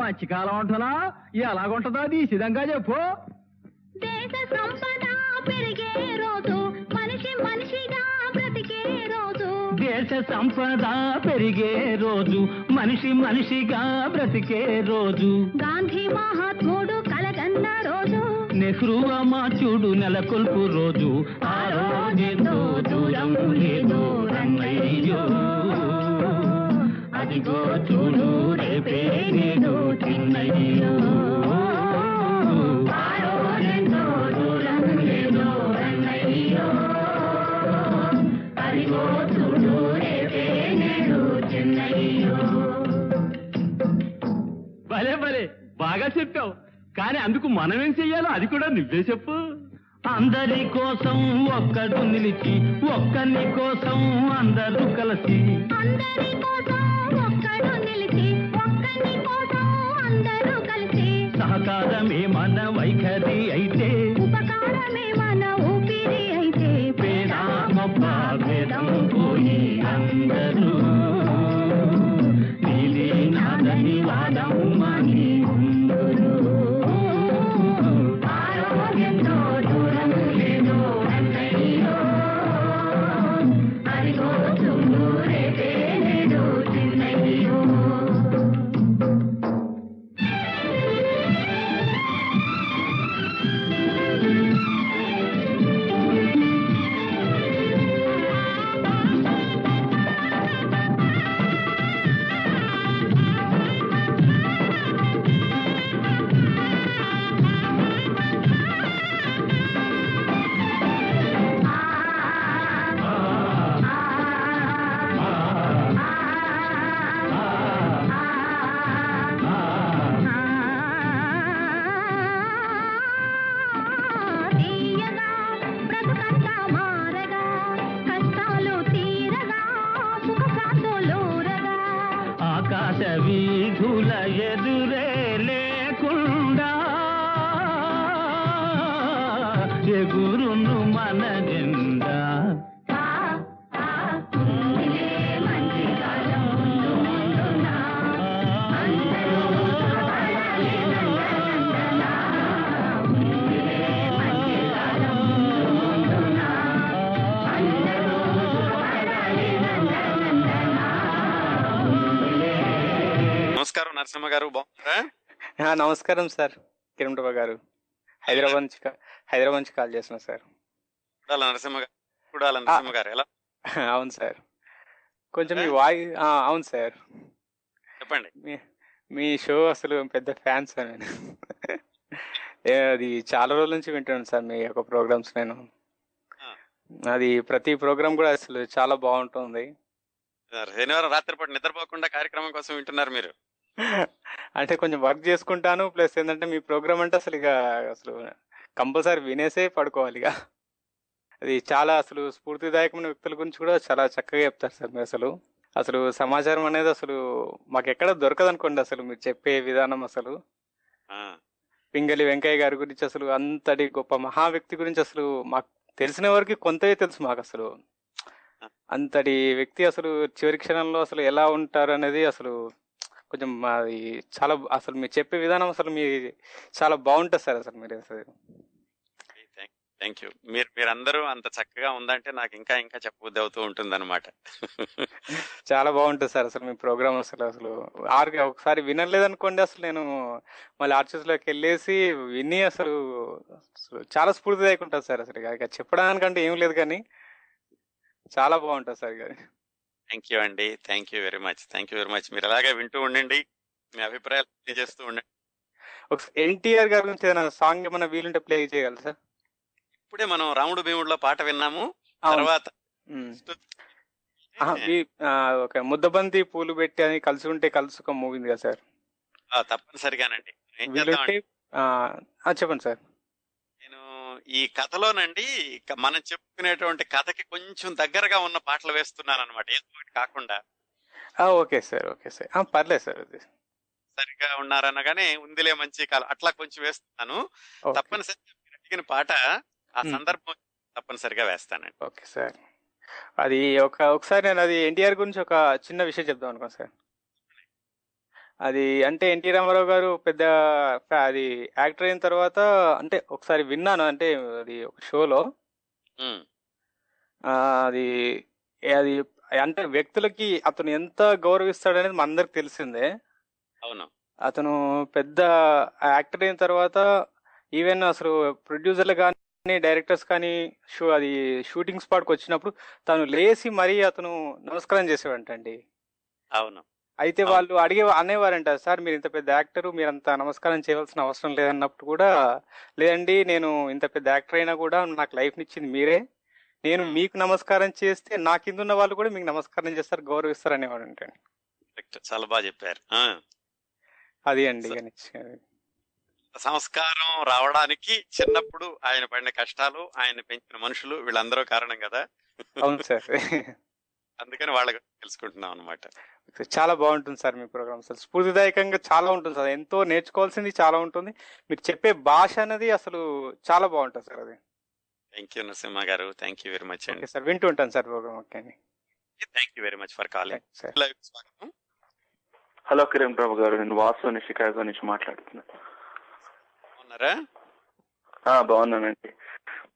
మధ్యకాలం ఉంటున్నా ఎలాగుంటుందో అది సిద్ధంగా చెప్పు. దేశ సంపద పెరిగే రోజు మనిషి మనిషిగా బ్రతికే రోజు. దేశ సంపద పెరిగే రోజు మనిషి మనిషిగా బ్రతికే రోజు. గాంధీ మహాత్ముడు కలగన్న రోజు. నెహ్రూ అమాచుడు నెలకొల్పు రోజు. ఆ రోజెంతో దూరం లేదో అదిగో చూడు రేపే చిన్నయ్యో అదిగో చూడు చిన్నయ్యో. భలే భలే బాగా చెప్పావు. కానీ అందుకు మనమేం చెయ్యాలో అది కూడా నువ్వే చెప్పు. అందరి కోసం ఒక్కడు నిలిచి ఒక్కని కోసం అందరూ కలిసి. అందరి కోసం ఒక్కడు నిలిచి ఒక్కని కోసం అందరూ కలిసి. సహకారమే మన వైఖరి అయితే ఉపకారమే మన ఊపిరి అయితే. పేద గొప్ప భేదం పోయి అందరూ. నీలి నాదని వాదం నరసింహ గారు బాగున్నారా నమస్కారం సార్ కిరణ్ ప్రభా గారు. హైదరాబాద్ నుంచి హైదరాబాద్ నుంచి కాల్ చేస్తున్నా సార్. నరసింహ గారు? కుడాల నరసింహ గారు? ఎలా? అవును సార్. కొంచెం మీ వాయిస్ అవును సార్. చెప్పండి. మీ షో అసలు పెద్ద ఫ్యాన్ సార్ నేను. అది చాలా రోజుల నుంచి వింటున్నాను సార్ మీ యొక్క ప్రోగ్రామ్స్ నేను. అది ప్రతి ప్రోగ్రామ్ కూడా అసలు చాలా బాగుంటుంది. శనివారం రాత్రిపూట నిద్రపోకుండా కార్యక్రమం కోసం వింటున్నారు మీరు. అంటే కొంచెం వర్క్ చేసుకుంటాను ప్లస్ ఏంటంటే మీ ప్రోగ్రామ్ అంటే అసలు ఇక అసలు కంపల్సరీ వినేసే పడుకోవాలి ఇక. అది చాలా అసలు స్ఫూర్తిదాయకమైన వ్యక్తుల గురించి కూడా చాలా చక్కగా చెప్తారు సార్ మీరు అసలు. అసలు సమాచారం అనేది అసలు మాకు ఎక్కడ దొరకదు అనుకోండి అసలు మీరు చెప్పే విధానం అసలు. పింగళి వెంకయ్య గారి గురించి అసలు అంతటి గొప్ప మహా వ్యక్తి గురించి అసలు మాకు తెలిసిన వరకు కొంతవే తెలుసు మాకు అసలు. అంతటి వ్యక్తి అసలు చివరి క్షణంలో అసలు ఎలా ఉంటారు అనేది అసలు కొంచెం అది చాలా అసలు మీరు చెప్పే విధానం అసలు మీ చాలా బాగుంటుంది సార్ అసలు మీరు అసలు థ్యాంక్ యూ మీరు మీరందరూ అంత చక్కగా ఉందంటే నాకు ఇంకా ఇంకా చెప్పబుద్ధి అవుతూ ఉంటుంది అనమాట చాలా బాగుంటుంది సార్ అసలు మీ ప్రోగ్రామ్ అసలు అసలు ఆరు ఒకసారి వినలేదనుకోండి అసలు నేను మళ్ళీ ఆర్చర్స్లోకి వెళ్ళేసి విని అసలు అసలు చాలా స్ఫూర్తిదాయక ఉంటుంది సార్ అసలు. చెప్పడానికంటే ఏం లేదు కానీ చాలా బాగుంటుంది సార్ ఇక. థ్యాంక్ యూ అండి. Thank you very much thank you very much మీరు అలాగే వింటూ ఉండండి. మీ అభిప్రాయాలు తెలియజేస్తూ ఉండండి. ఒకసారి ఎన్టీఆర్ గారి గురించి ఏదైనా సాంగ్ ఏమైనా వీలుంటే ప్లే చేయగలరు సార్? ఇప్పుడే మనం రాముడు భీముడిలో పాట విన్నాము. తర్వాత. ఆహా, ఒక ముద్దబంతి పూలు పెట్టి అని కలిసి ఉంటే కలుసుక మూవింది కదా సార్? ఆ, తప్పనిసరిగానండి. ఏం వీలుంటే చేద్దామంటే ఆ, ఆ, చెప్పండి సార్. ఈ కథలోనండి మనం చెప్పుకునేటువంటి కథకి కొంచెం దగ్గరగా ఉన్న పాటలు వేస్తున్నాను అనమాట ఏదో కాకుండా. Okay sir okay sir. పర్లేదు సార్ అది. సరిగా ఉన్నారనగానే ఉందిలే మంచి కాలం. అట్లా కొంచెం వేస్తున్నాను. ఓకే. తప్పనిసరిగా మీరు అడిగిన పాట ఆ. సందర్భం తప్పనిసరిగా వేస్తానండి. Okay sir. అది ఒక ఒకసారి నేను అది ఎన్టీఆర్ గురించి ఒక చిన్న విషయం చెప్దాం అనుకోను సార్. అది అంటే ఎన్టీ రామారావు గారు పెద్ద ఫ్యా- అది యాక్టర్ అయిన తర్వాత అంటే ఒకసారి విన్నాను అంటే అది ఒక షోలో. ఉమ్, ఆ, అది అది అంటే వ్యక్తులకి అతను ఎంత గౌరవిస్తాడనేది మనందరికి తెలిసిందే. అవును. అతను పెద్ద యాక్టర్ అయిన తర్వాత ఈవెన్ అసలు ప్రొడ్యూసర్లు కానీ డైరెక్టర్స్ కానీ షూ అది షూటింగ్ స్పాట్కి వచ్చినప్పుడు తను లేచి మరీ అతను నమస్కారం చేసేవాడంటండి. అవును. అయితే. వాళ్ళు అడిగే అనేవారంట సార్ మీరు ఇంత పెద్ద యాక్టర్ మీరు అంత నమస్కారం చేయవలసిన అవసరం లేదన్నప్పుడు కూడా లేదండి నేను ఇంత పెద్ద యాక్టర్ అయినా కూడా నాకు లైఫ్ ఇచ్చింది మీరే నేను మీకు నమస్కారం చేస్తే నా కింద ఉన్న వాళ్ళు కూడా మీకు నమస్కారం చేస్తారు గౌరవిస్తారు అనేవాడు. చాలా బాగా చెప్పారు అది అండి. సంస్కారం రావడానికి చిన్నప్పుడు ఆయన పడిన కష్టాలు ఆయన పెంచిన మనుషులు వీళ్ళందరూ కారణం కదా అవును సార్ అందుకని వాళ్ళ గురించి తెలుసుకుంటున్నాం అనమాట చాలా బాగుంటుంది సార్ మీ ప్రోగ్రామ్ సార్ స్ఫూర్తిదాయకంగా చాలా ఉంటుంది సార్. ఎంతో నేర్చుకోవాల్సింది చాలా ఉంటుంది. మీరు చెప్పే భాష అనేది అసలు చాలా బాగుంటుంది సార్ అది. Thank you Narasimha garu. Thank you very much అండి సార్. వింటూ ఉంటాను సార్ ప్రోగ్రామ్. ఓకే అండి. Thank you very much for calling స్వాగతం. హలో కిరణ్ ప్రభు గారు. నేను వాసు అని షికాగో నుంచి మాట్లాడుతున్నాను బాగున్నానండి.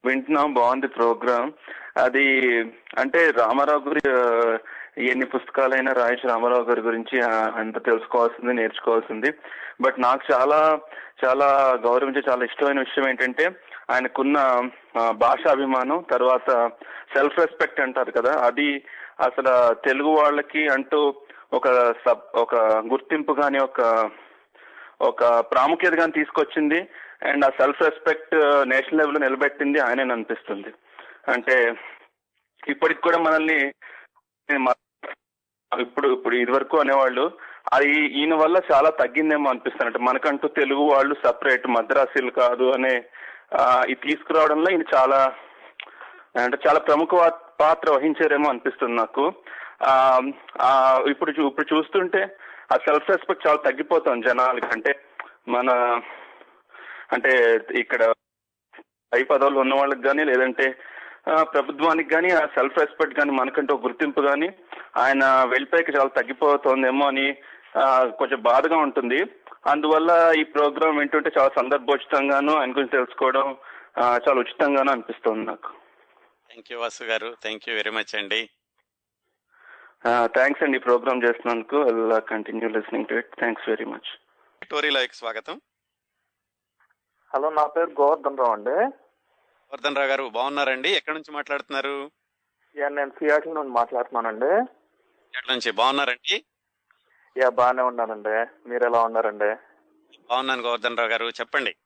వింటున్నాం బాగుంది ప్రోగ్రామ్ అది అంటే రామారావు గురి ఎన్ని పుస్తకాలైనా రాయొచ్చు రామారావు గారి గురించి అంత తెలుసుకోవాల్సింది నేర్చుకోవాల్సింది. బట్ నాకు చాలా చాలా గౌరవించే చాలా ఇష్టమైన విషయం ఏంటంటే ఆయనకున్న భాషాభిమానం తర్వాత సెల్ఫ్ రెస్పెక్ట్ అంటారు కదా అది అసలు తెలుగు వాళ్ళకి అంటూ ఒక సబ్ ఒక గుర్తింపు కానీ ఒక ఒక ప్రాముఖ్యత కానీ తీసుకొచ్చింది. అండ్ ఆ సెల్ఫ్ రెస్పెక్ట్ నేషనల్ లెవెల్ నిలబెట్టింది ఆయనే అనిపిస్తుంది. అంటే ఇప్పటికి కూడా మనల్ని ఇప్పుడు ఇప్పుడు ఇది వరకు అనేవాళ్ళు అది ఈయన వల్ల చాలా తగ్గిందేమో అనిపిస్తుంది. అంటే మనకంటూ తెలుగు వాళ్ళు సపరేట్ మద్రాసీలు కాదు అనే ఇది తీసుకురావడంలో ఈయన చాలా అంటే చాలా ప్రముఖ పాత్ర వహించారేమో అనిపిస్తుంది నాకు. ఆ, ఇప్పుడు చూ- ఇప్పుడు చూస్తుంటే ఆ సెల్ఫ్ రెస్పెక్ట్ చాలా తగ్గిపోతుంది జనాలకంటే మన అంటే ఇక్కడ పై పదవులు ఉన్న వాళ్ళకి కానీ లేదంటే ప్రభుత్వానికి కానీ ఆ సెల్ఫ్ రెస్పెక్ట్ కానీ మనకంటూ గుర్తింపు కానీ ఆయన వెళ్ళిపోయాక చాలా తగ్గిపోతుందేమో అని కొంచెం బాధగా ఉంటుంది. అందువల్ల ఈ ప్రోగ్రామ్ వింటుంటే చాలా సందర్భోచితంగాను ఆయన గురించి తెలుసుకోవడం చాలా ఉచితంగాను అనిపిస్తుంది నాకు. Thank you Vasu garu. Thank you very much అండి. థ్యాంక్స్ అండి ఈ ప్రోగ్రామ్ చేసినందుకు. Continue listening to it thanks very much టోరీలోకి స్వాగతం. హలో నా పేరు గోవర్ధన్ రావు అండి. వర్ధన్ రావు గారు బాగున్నారండి? ఎక్కడి నుంచి మాట్లాడుతున్నారు? యా నేను సియాటిల్ నుండి మాట్లాడుతున్నానండి. ఎక్కడి నుంచి బాగున్నారండి? యా బాగానే ఉన్నానండి. మీరు ఎలా ఉన్నారండి? బాగున్నాను గోవర్ధన్ రావు గారు చెప్పండి.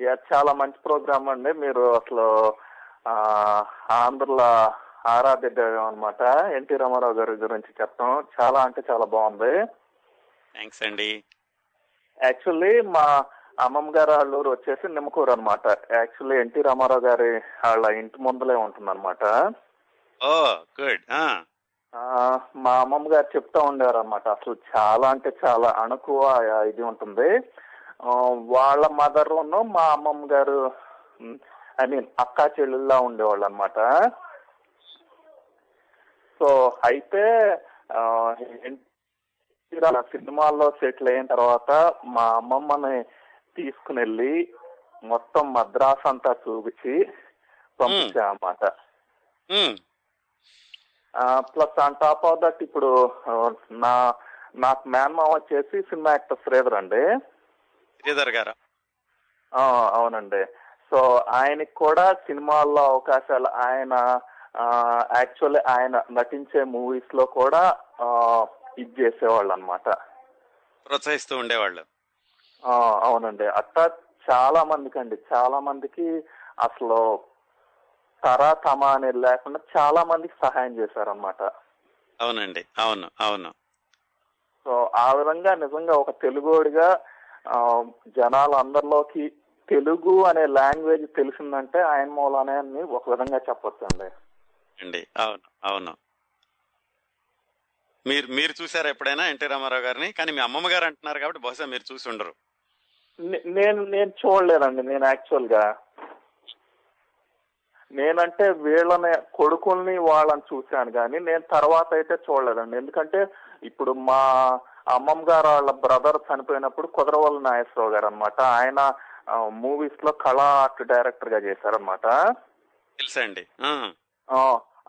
యా చాలా మంచి ప్రోగ్రామ్ అండి. మీరు అసలు ఆంధ్రలో ఆరాధ్య దైవం అనమాట ఎన్టీ రామారావు గారి గురించి చెప్తాం చాలా అంటే చాలా బాగుంది. థ్యాంక్స్ అండి. యాక్చువల్లీ మా అమ్మమ్మ గారు ఊరు వచ్చేసి నిమ్మకూరు అనమాట యాక్చువల్లీ ఎన్టీ రామారావు గారి వాళ్ళ ఇంటి ముందులే ఉంటుంది అనమాట ఓ గుడ్. ఆ, మా అమ్మమ్మ గారు చెప్తా ఉండేవారు అనమాట అసలు చాలా అంటే చాలా అణుకువ ఇది ఉంటుంది. వాళ్ళ మదర్ మా అమ్మమ్మ గారు ఐ మీన్ అక్కా చెల్లెల్లా ఉండేవాళ్ళు అనమాట సో అయితే సినిమాల్లో సెటిల్ అయిన తర్వాత మా అమ్మమ్మని తీసుకుని వెళ్ళి మొత్తం మద్రాస్ అంతా చూపించి పంపించా అన్నమాట. Plus on top of that ఇప్పుడు నా నాకు మేనమామ వచ్చేసి సినిమా యాక్టర్ శ్రీధర్ అండి. శ్రీధర్ గారు? అవునండి. సో ఆయనకి కూడా సినిమాల్లో అవకాశాలు ఆయన యాక్చువల్లీ ఆయన నటించే మూవీస్లో కూడా ఇది చేసేవాళ్ళు అనమాట ప్రోత్సహిస్తూ ఉండేవాళ్ళు. అవునండి. అట్లా చాలా మందికి అండి చాలా మందికి అసలు తరా తమ అనేది లేకుండా చాలా మందికి సహాయం చేశారనమాట అవునండి. అవును. అవును. సో ఆ విధంగా నిజంగా ఒక తెలుగోడిగా జనాలు అందరిలోకి తెలుగు అనే లాంగ్వేజ్ తెలిసిందంటే ఆయన మూలనే అని ఒక విధంగా చెప్పొచ్చు అండి అండి. అవును. అవును. మీరు మీరు చూసారా ఎప్పుడైనా ఎన్టీ రామారావు గారిని? కానీ మీ అమ్మమ్మ గారు అంటున్నారు కాబట్టి బహుశా మీరు చూసి ఉండరు. నేను నేను చూడలేదండి. నేను యాక్చువల్గా నేనంటే వీళ్ళని కొడుకుల్ని వాళ్ళని చూశాను కానీ నేను తర్వాత అయితే చూడలేదండి. ఎందుకంటే ఇప్పుడు మా అమ్మమ్మ గారు వాళ్ళ బ్రదర్ చనిపోయినప్పుడు కుదరవల్లి నాగేశ్వరరావు గారు అనమాట ఆయన మూవీస్లో కళా ఆర్ట్ డైరెక్టర్గా చేశారనమాట తెలుసా అండి?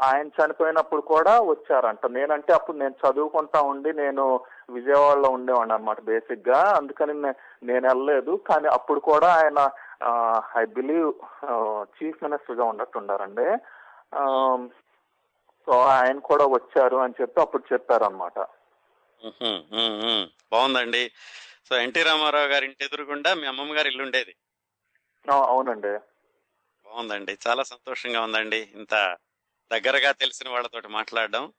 ఆయన చనిపోయినప్పుడు కూడా వచ్చారంట. నేనంటే అప్పుడు నేను చదువుకుంటా ఉండి నేను విజయవాడలో ఉండేవాడిని అనమాట బేసిక్గా అందుకని నేను వెళ్ళలేదు. కానీ అప్పుడు కూడా ఆయన ఐ బిలీవ్ చీఫ్ మినిస్టర్గా ఉన్నట్టుండారండి సో ఆయన కూడా వచ్చారు అని చెప్పి అప్పుడు చెప్పారనమాట. బాగుందండి. సో ఎన్టీ రామారావు గారి ఇంటి ఎదురుగుండా మీ అమ్మమ్మ గారి ఇల్లు ఉండేది? అవునండి. బాగుందండి. చాలా సంతోషంగా ఉందండి. ఇంత దగ్గరగా తెలిసిన వాళ్ళతోటి మాట్లాడడం.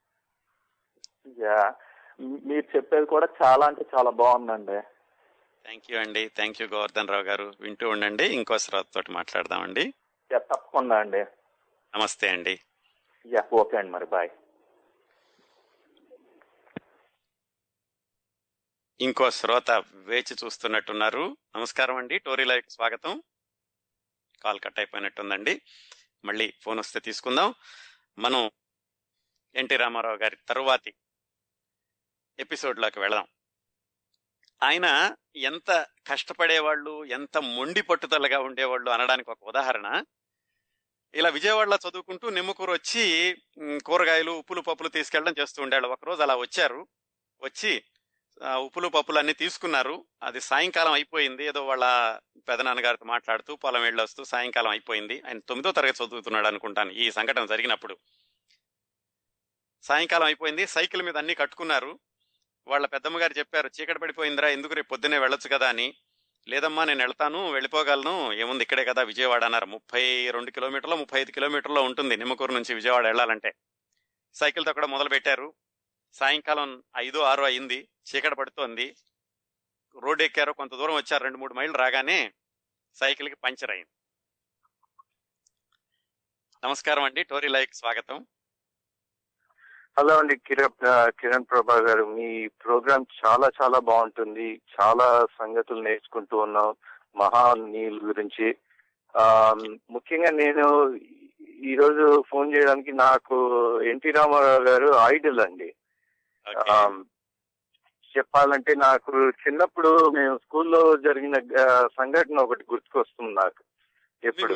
యా. మీరు చెప్పేది కూడా చాలా అంటే చాలా బాగుందండి. థ్యాంక్ యూ అండి. Thank you Govardhan Rao garu. వింటూ ఉండండి. ఇంకో తోటి మాట్లాడదామండి. యా తప్పకుండా అండి. నమస్తే అండి. యా ఓకే అండి మరి. బాయ్. ఇంకో శ్రోత వేచి చూస్తున్నట్టున్నారు. నమస్కారం అండి. టోరీ లైవ్ స్వాగతం. కాల్ కట్ అయిపోయినట్టుందండి. మళ్ళీ ఫోన్ వస్తే తీసుకుందాం. మనం ఎన్టీ రామారావు గారి తరువాతి ఎపిసోడ్లోకి వెళదాం. ఆయన ఎంత కష్టపడేవాళ్ళు ఎంత మొండి పట్టుదలగా ఉండేవాళ్ళు అనడానికి ఒక ఉదాహరణ. ఇలా విజయవాడలో చదువుకుంటూ నిమ్మకూరు వచ్చి కూరగాయలు ఉప్పులు పప్పులు తీసుకెళ్ళడం చేస్తూ ఉండేవాళ్ళు. ఒకరోజు అలా వచ్చారు. వచ్చి ఆ, ఉప్పులు పప్పులు అన్ని తీసుకున్నారు. అది సాయంకాలం అయిపోయింది. ఏదో వాళ్ళ పెదనాన్నగారితో మాట్లాడుతూ పొలం వెళ్ళొస్తూ సాయంకాలం అయిపోయింది. ఆయన తొమ్మిదో తరగతి చదువుతున్నాడు అనుకుంటాను. ఈ సంఘటన జరిగినప్పుడు. సాయంకాలం అయిపోయింది. సైకిల్ మీద అన్ని కట్టుకున్నారు. వాళ్ళ పెద్దమ్మగారు చెప్పారు చీకటి పడిపోయిందిరా ఎందుకు రేపు పొద్దున్నే వెళ్ళొచ్చు కదా అని. లేదమ్మా నేను వెళ్తాను వెళ్ళిపోగలను. ఏముంది ఇక్కడే కదా విజయవాడ అన్నారు. ముప్పై రెండు కిలోమీటర్లు ముప్పై ఐదు కిలోమీటర్లో ఉంటుంది నిమ్మకూరు నుంచి విజయవాడ వెళ్ళాలంటే. సైకిల్ తొక్కడం మొదలు పెట్టారు సాయంకాలం ఐదు ఆరు అయింది. చీకట పడుతోంది. రోడ్ ఎక్కారు. కొంత దూరం వచ్చారు. రెండు మూడు మైళ్ళు రాగానే సైకిల్కి పంచర్ అయింది. నమస్కారం అండి. టోరీ లైక్ స్వాగతం. హలో అండి. కిరణ్ కిరణ్ ప్రభా గారు. మీ ప్రోగ్రామ్ చాలా చాలా బాగుంటుంది. చాలా సంగతులు నేర్చుకుంటూ ఉన్నాం. మహానీయుల గురించి. ముఖ్యంగా నేను ఈరోజు ఫోన్ చేయడానికి నాకు ఎన్టీ రామారావు గారు ఐడల్ అండి. చెప్పాలంటే నాకు చిన్నప్పుడు మేము స్కూల్లో జరిగిన సంఘటన ఒకటి గుర్తుకొస్తుంది నాకు. ఎప్పుడు?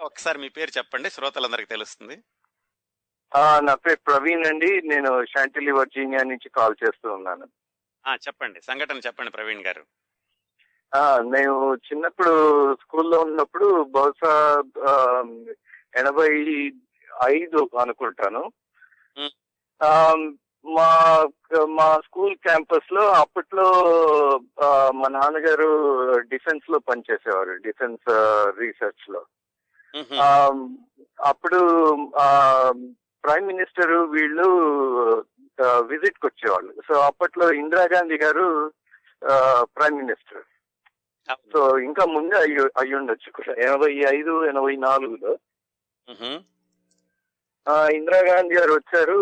ఒకసారి మీ పేరు చెప్పండి శ్రోతలందరికీ తెలుస్తుంది. నా పేరు ప్రవీణ్ అండి. నేను షాంటిలీ వర్జీనియా నుంచి కాల్ చేస్తూ ఉన్నాను. ఆ చెప్పండి. సంఘటన చెప్పండి ప్రవీణ్ గారు. మేము చిన్నప్పుడు స్కూల్లో ఉన్నప్పుడు బహుశా ఎనభై ఐదు అనుకుంటాను. మ్. మా స్కూల్ క్యాంపస్లో అప్పట్లో మా నాన్నగారు డిఫెన్స్లో పనిచేసేవారు డిఫెన్స్ రీసెర్చ్లో అప్పుడు ప్రైమ్ మినిస్టర్ వీళ్ళు విజిట్కి వచ్చేవాళ్ళు సో అప్పట్లో ఇందిరాగాంధీ గారు ప్రైమ్ మినిస్టర్. సో ఇంకా ముందే అయ్యి అయ్యి ఉండొచ్చు కూడా. ఎనభై ఐదు ఎనభై నాలుగులో. ఇందిరాగాంధీ గారు వచ్చారు.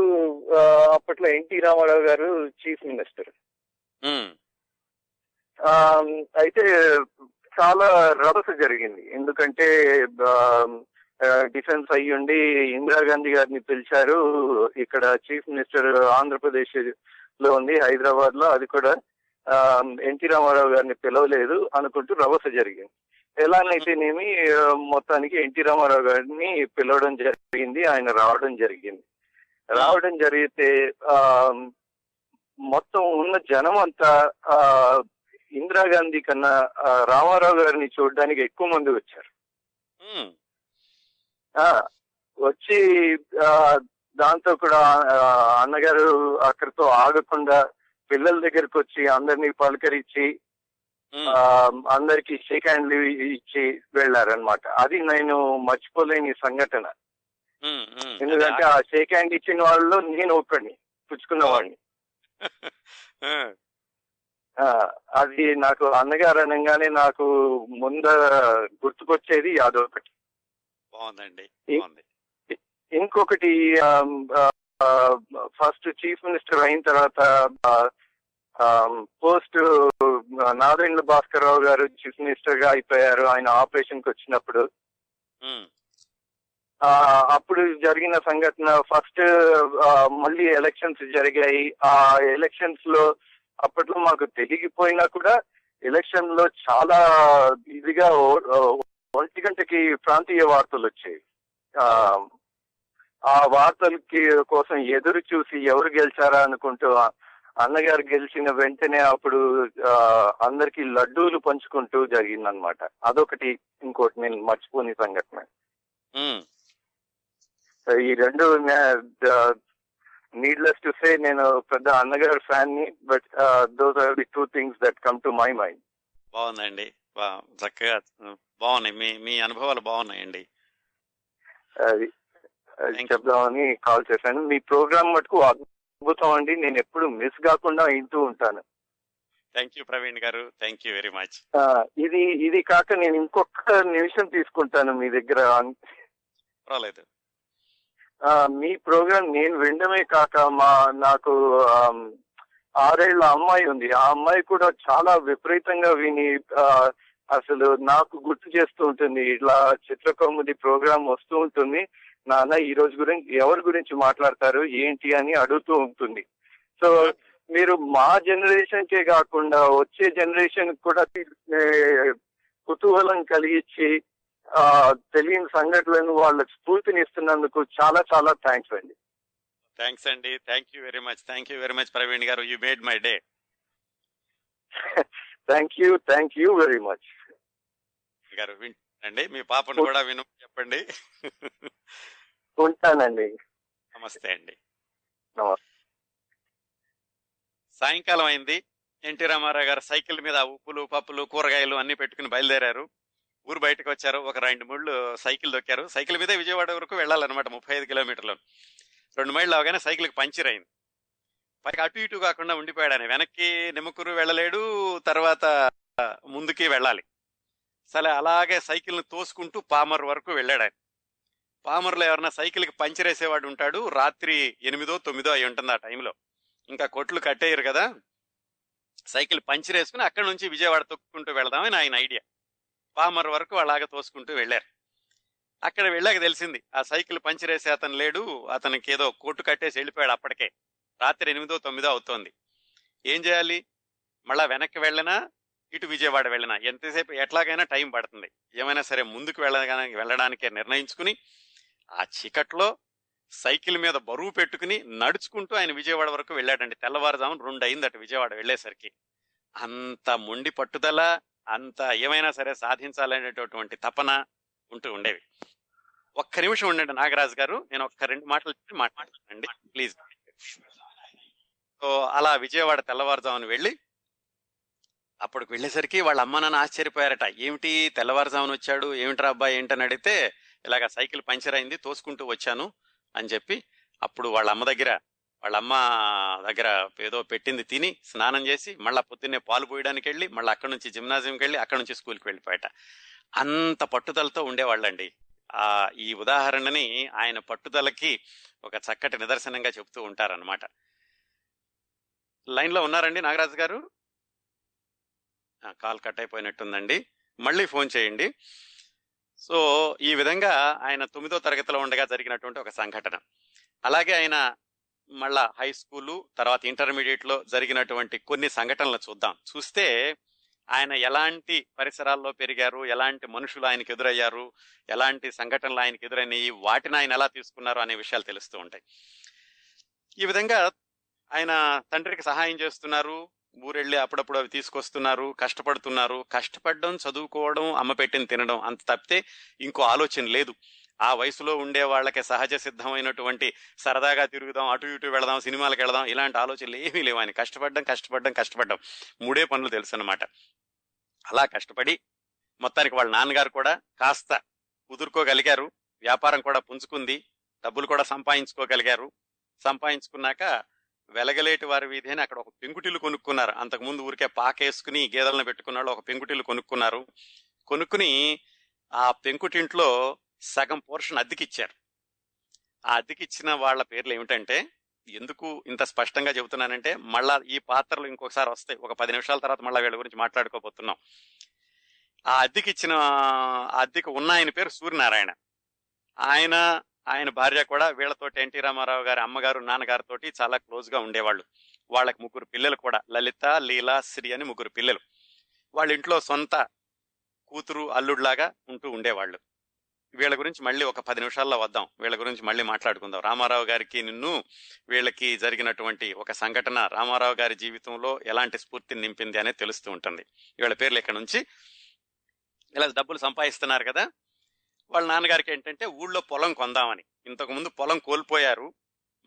అప్పట్లో ఎన్టీ రామారావు గారు చీఫ్ మినిస్టర్. అయితే చాలా రభస జరిగింది. ఎందుకంటే డిఫెన్స్ అయ్యుండి ఇందిరాగాంధీ గారిని పిలిచారు. ఇక్కడ చీఫ్ మినిస్టర్ ఆంధ్రప్రదేశ్లో ఉంది హైదరాబాద్లో అది కూడా ఎన్టీ రామారావు గారిని పిలవలేదు అనుకుంటూ రభస జరిగింది. ఎలానైతేనేమి మొత్తానికి ఎన్టీ రామారావు గారిని పిలవడం జరిగింది ఆయన రావడం జరిగింది. రావడం జరిగితే ఆ మొత్తం ఉన్న జనం అంతా ఆ ఇందిరాగాంధీ కన్నా రామారావు గారిని చూడడానికి ఎక్కువ మంది వచ్చారు. వచ్చి ఆ, దాంతో కూడా అన్నగారు అక్కడితో ఆగకుండా పిల్లల దగ్గరికి వచ్చి అందరినీ పలకరించి అందరికి షేక్ హ్యాండ్లు ఇచ్చి వెళ్ళారనమాట అది నేను మర్చిపోలేని సంఘటన. ఎందుకంటే ఆ షేక్ హ్యాండ్ ఇచ్చిన వాళ్ళలో నేను ఒక్కడిని పుచ్చుకున్న వాడిని ఆ. ఆ, అది నాకు అన్నగారు అనగానే నాకు ముంద గుర్తుకొచ్చేది అదొకటి. బాగుందండి ఇంకొకటి ఫస్ట్ చీఫ్ మినిస్టర్ అయిన తర్వాత పోస్ట్ నారాయణ భాస్కర్ రావు గారు చీఫ్ మినిస్టర్గా అయిపోయారు. ఆయన ఆపరేషన్కి వచ్చినప్పుడు. ఆ, అప్పుడు జరిగిన సంఘటన ఫస్ట్ మళ్ళీ ఎలక్షన్స్ జరిగాయి. ఆ ఎలక్షన్స్లో అప్పట్లో మాకు తెలియకపోయినా కూడా ఎలక్షన్లో చాలా ఇదిగా ఒంటి గంటకి ప్రాంతీయ వార్తలు వచ్చాయి. ఆ, వార్తలకి కోసం ఎదురు చూసి ఎవరు గెలిచారా అనుకుంటూ అన్నగారు గెలిచిన వెంటనే అప్పుడు అందరికి లడ్డూలు పంచుకుంటూ జరిగిందనమాట అదొకటి. ఇంకోటి నేను మర్చిపోని సంఘటన. ఈ రెండు నీడ్లెస్ టు సే నేను పెద్ద అన్నగారు ఫ్యాన్ని but those are the two things that come to my mind బాగుందండి. చక్కగా బాగున్నాయి. మీ మీ అనుభవాలు బాగున్నాయండి. అది. చెప్దామని కాల్ చేశాను. మీ ప్రోగ్రామ్ మటుకు అద్భుతం అండి. నేను ఎప్పుడు మిస్ కాకుండా వింటూ ఉంటాను. థ్యాంక్ యూ ప్రవీణ్ గారు. థ్యాంక్ యూ వెరీ మచ్ ఇది ఇది కాక నేను ఇంకొక నిమిషం తీసుకుంటాను మీ దగ్గర. పర్వాలేదు. మీ ప్రోగ్రామ్ నేను వినడమే కాక మా నాకు ఆరేళ్ళ అమ్మాయి ఉంది. ఆ అమ్మాయి కూడా చాలా విపరీతంగా విని అసలు నాకు గుర్తు చేస్తూ ఉంటుంది. ఇట్లా చిత్రకౌముది ప్రోగ్రామ్ వస్తూ ఉంటుంది. నాన్న ఈ రోజు గురించి ఎవరి గురించి మాట్లాడతారు ఏంటి అని అడుగుతూ ఉంటుంది. సో మీరు మా జనరేషన్ కే కాకుండా వచ్చే జనరేషన్ కూడా కుతూహలం కలిగించి ఆ, తెలియని సంఘటనలను వాళ్ళకి స్ఫూర్తినిస్తున్నందుకు చాలా చాలా థ్యాంక్స్ అండి. థ్యాంక్స్ అండి. Thank you very much thank you very much Praveen garu. You made my day thank you thank you very much garu వింటండి. మీ పాపను కూడా విను చెప్పండి. ఉంటానండి. నమస్తే అండి. సాయంకాలం అయింది. ఎన్టీ రామారావు గారు సైకిల్ మీద ఉప్పులు పప్పులు కూరగాయలు అన్ని పెట్టుకుని బయలుదేరారు. ఊరు బయటకు వచ్చారు. ఒక రెండు మూళ్ళు సైకిల్ దొక్కారు. సైకిల్ మీదే విజయవాడ వరకు వెళ్ళాలన్నమాట ముప్పై ఐదు కిలోమీటర్లు. రెండు మైళ్ళు అవగానే సైకిల్కి పంచర్ అయింది. పైకి అటు ఇటు కాకుండా ఉండిపోయాడు ఆయన. వెనక్కి నిమ్మకూరు వెళ్ళలేడు. తర్వాత ముందుకి వెళ్ళాలి. సరే అలాగే సైకిల్ని తోసుకుంటూ పామర్ వరకు వెళ్ళాడు ఆయన. పామర్లో ఎవరన్నా సైకిల్కి పంచర్ వేసేవాడు ఉంటాడు రాత్రి ఎనిమిదో తొమ్మిదో అయి ఉంటుంది ఆ టైంలో. ఇంకా కొట్లు కట్టేయరు కదా. సైకిల్ పంచర్ వేసుకుని అక్కడ నుంచి విజయవాడ తొక్కుంటూ వెళదామని ఆయన ఐడియా. పామర్ వరకు అలాగ తోసుకుంటూ వెళ్ళారు. అక్కడ వెళ్ళాక తెలిసింది ఆ సైకిల్ పంచర్ వేసే అతను లేడు అతనికి ఏదో కొట్టు కట్టేసి వెళ్ళిపోయాడు అప్పటికే. రాత్రి ఎనిమిదో తొమ్మిదో అవుతోంది. ఏం చేయాలి? మళ్ళా వెనక్కి వెళ్ళినా? ఇటు విజయవాడ వెళ్ళినా? ఎంతసేపు ఎట్లాగైనా టైం పడుతుంది. ఏమైనా సరే ముందుకు వెళ్ళడానికి వెళ్ళడానికే నిర్ణయించుకుని ఆ చీకట్లో సైకిల్ మీద బరువు పెట్టుకుని నడుచుకుంటూ ఆయన విజయవాడ వరకు వెళ్ళాడండి. తెల్లవారుజామున రెండు అయిందట విజయవాడ వెళ్ళేసరికి. అంత మొండి పట్టుదల అంత ఏమైనా సరే సాధించాలనేటటువంటి తపన ఉంటూ ఉండేవి. ఒక్క నిమిషం ఉండండి నాగరాజ్ గారు నేను ఒక్క రెండు మాటలు మాట్లాడండి. ప్లీజ్. సో అలా విజయవాడ తెల్లవారుజామున వెళ్ళి అప్పటికి వెళ్ళేసరికి వాళ్ళ అమ్మ నాన్న ఆశ్చర్యపోయారట. ఏమిటి తెల్లవారుజామున వచ్చాడు? ఏమిట్రా అబ్బాయి ఏంటని అడిగితే ఇలాగ సైకిల్ పంచర్ అయింది తోసుకుంటూ వచ్చాను అని చెప్పి అప్పుడు వాళ్ళ అమ్మ దగ్గర వాళ్ళ అమ్మ దగ్గర ఏదో పెట్టింది తిని స్నానం చేసి మళ్ళా పొద్దున్నే పాలు పోయడానికి వెళ్ళి మళ్ళీ అక్కడ నుంచి జిమ్నాజియంకి వెళ్ళి అక్కడ నుంచి స్కూల్కి వెళ్ళిపోయాట. అంత పట్టుదలతో ఉండేవాళ్ళండి. ఆ ఈ ఉదాహరణని ఆయన పట్టుదలకి ఒక చక్కటి నిదర్శనంగా చెబుతూ ఉంటారన్నమాట. లైన్లో ఉన్నారండి నాగరాజు గారు? కాల్ కట్ అయిపోయినట్టుందండి. మళ్ళీ ఫోన్ చేయండి. సో ఈ విధంగా ఆయన తొమ్మిదో తరగతిలో ఉండగా జరిగినటువంటి ఒక సంఘటన. అలాగే ఆయన మళ్ళా హై స్కూలు తర్వాత ఇంటర్మీడియట్లో జరిగినటువంటి కొన్ని సంఘటనలు చూద్దాం. చూస్తే ఆయన ఎలాంటి పరిసరాల్లో పెరిగారు ఎలాంటి మనుషులు ఆయనకు ఎదురయ్యారు ఎలాంటి సంఘటనలు ఆయనకు ఎదురైనాయి వాటిని ఆయన ఎలా తీసుకున్నారు అనే విషయాలు తెలుస్తూ ఉంటాయి. ఈ విధంగా ఆయన తండ్రికి సహాయం చేస్తున్నారు ఊరెళ్ళి అప్పుడప్పుడు అవి తీసుకొస్తున్నారు కష్టపడుతున్నారు. కష్టపడడం చదువుకోవడం అమ్మ పెట్టిన తినడం అంత తప్పితే ఇంకో ఆలోచన లేదు. ఆ వయసులో ఉండే వాళ్ళకి సహజ సిద్ధమైనటువంటి సరదాగా తిరుగుదాం అటు ఇటు వెళదాం సినిమాలకు వెళదాం ఇలాంటి ఆలోచనలు ఏమీ లేవు ఆయన కష్టపడడం కష్టపడడం కష్టపడడం. మూడే పనులు తెలుసు అనమాట అలా కష్టపడి మొత్తానికి వాళ్ళ నాన్నగారు కూడా కాస్త కుదుర్కోగలిగారు. వ్యాపారం కూడా పుంజుకుంది. డబ్బులు కూడా సంపాదించుకోగలిగారు. సంపాదించుకున్నాక వెలగలేటి వారి వీధి అని అక్కడ ఒక పెంకుటిల్లు కొనుక్కున్నారు. అంతకుముందు ఊరికే పాకేసుకుని గేదెలను పెట్టుకున్నాడు ఒక పెంకుటిల్లు కొనుక్కున్నారు. కొనుక్కుని ఆ పెంకుటింట్లో సగం పోర్షన్ అద్దెకిచ్చారు. ఆ అద్దెకిచ్చిన వాళ్ళ పేర్లు ఏమిటంటే ఎందుకు ఇంత స్పష్టంగా చెబుతున్నానంటే మళ్ళా ఈ పాత్రలు ఇంకొకసారి వస్తాయి. ఒక పది నిమిషాల తర్వాత మళ్ళీ వీళ్ళ గురించి మాట్లాడుకోబోతున్నాం. ఆ అద్దెకిచ్చిన ఆ అద్దెకి ఉన్న ఆయన పేరు సూర్యనారాయణ. ఆయన ఆయన భార్య కూడా వీళ్ళతోటి ఎన్టీ రామారావు గారి అమ్మగారు నాన్నగారితోటి చాలా క్లోజ్గా ఉండేవాళ్ళు. వాళ్ళకి ముగ్గురు పిల్లలు కూడా లలిత లీలా శ్రీ అని ముగ్గురు పిల్లలు. వాళ్ళ ఇంట్లో సొంత కూతురు అల్లుడిలాగా ఉంటూ ఉండేవాళ్ళు. వీళ్ళ గురించి మళ్ళీ ఒక పది నిమిషాల్లో వద్దాం. వీళ్ళ గురించి మళ్ళీ మాట్లాడుకుందాం. రామారావు గారికి నిన్ను వీళ్ళకి జరిగినటువంటి ఒక సంఘటన రామారావు గారి జీవితంలో ఎలాంటి స్ఫూర్తిని నింపింది అనేది తెలుస్తూ ఉంటుంది. వీళ్ళ పేర్లు ఇక్కడ నుంచి. ఇలా డబ్బులు సంపాదిస్తున్నారు కదా వాళ్ళ నాన్నగారికి ఏంటంటే ఊళ్ళో పొలం కొందామని. ఇంతకుముందు పొలం కోల్పోయారు.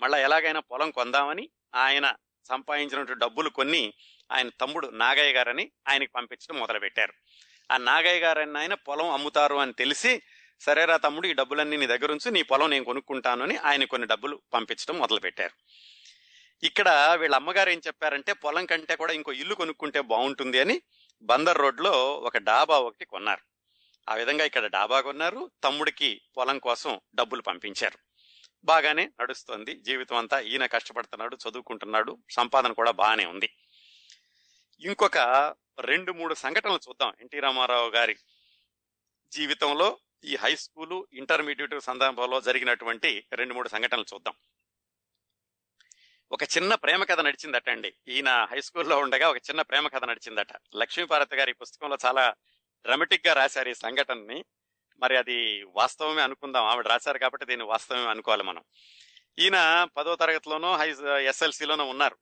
మళ్ళా ఎలాగైనా పొలం కొందామని ఆయన సంపాదించినటువంటి డబ్బులు కొన్ని ఆయన తమ్ముడు నాగయ్య గారని ఆయనకి పంపించడం మొదలుపెట్టారు. ఆ నాగయ్య గారని ఆయన పొలం అమ్ముతారు అని తెలిసి సరేరా తమ్ముడు ఈ డబ్బులన్నీ నీ దగ్గర ఉంచు నీ పొలం నేను కొనుక్కుంటాను అని ఆయన కొన్ని డబ్బులు పంపించడం మొదలుపెట్టారు. ఇక్కడ వీళ్ళ అమ్మగారు ఏం చెప్పారంటే పొలం కంటే కూడా ఇంకో ఇల్లు కొనుక్కుంటే బాగుంటుంది అని బందర్ రోడ్లో ఒక డాబా ఒకటి కొన్నారు. ఆ విధంగా ఇక్కడ డాబా కొన్నారు. తమ్ముడికి పొలం కోసం డబ్బులు పంపించారు. బాగానే నడుస్తుంది. జీవితం అంతా ఈయన కష్టపడుతున్నాడు చదువుకుంటున్నాడు. సంపాదన కూడా బాగానే ఉంది. ఇంకొక రెండు మూడు సంఘటనలు చూద్దాం. ఎన్టీ రామారావు గారి జీవితంలో ఈ హై స్కూలు ఇంటర్మీడియట్ సందర్భంలో జరిగినటువంటి రెండు మూడు సంఘటనలు చూద్దాం. ఒక చిన్న ప్రేమ కథ నడిచిందట అండి ఈయన హై స్కూల్లో ఉండగా ఒక చిన్న ప్రేమ కథ నడిచిందట. లక్ష్మీపార్వతి గారి పుస్తకంలో చాలా డ్రమటిక్గా రాశారు ఈ సంఘటనని. మరి అది వాస్తవమే అనుకుందాం. ఆవిడ రాశారు కాబట్టి దీన్ని వాస్తవమే అనుకోవాలి మనం. ఈయన పదో తరగతిలోనో హై ఎస్ఎల్సిలోనో ఉన్నారు.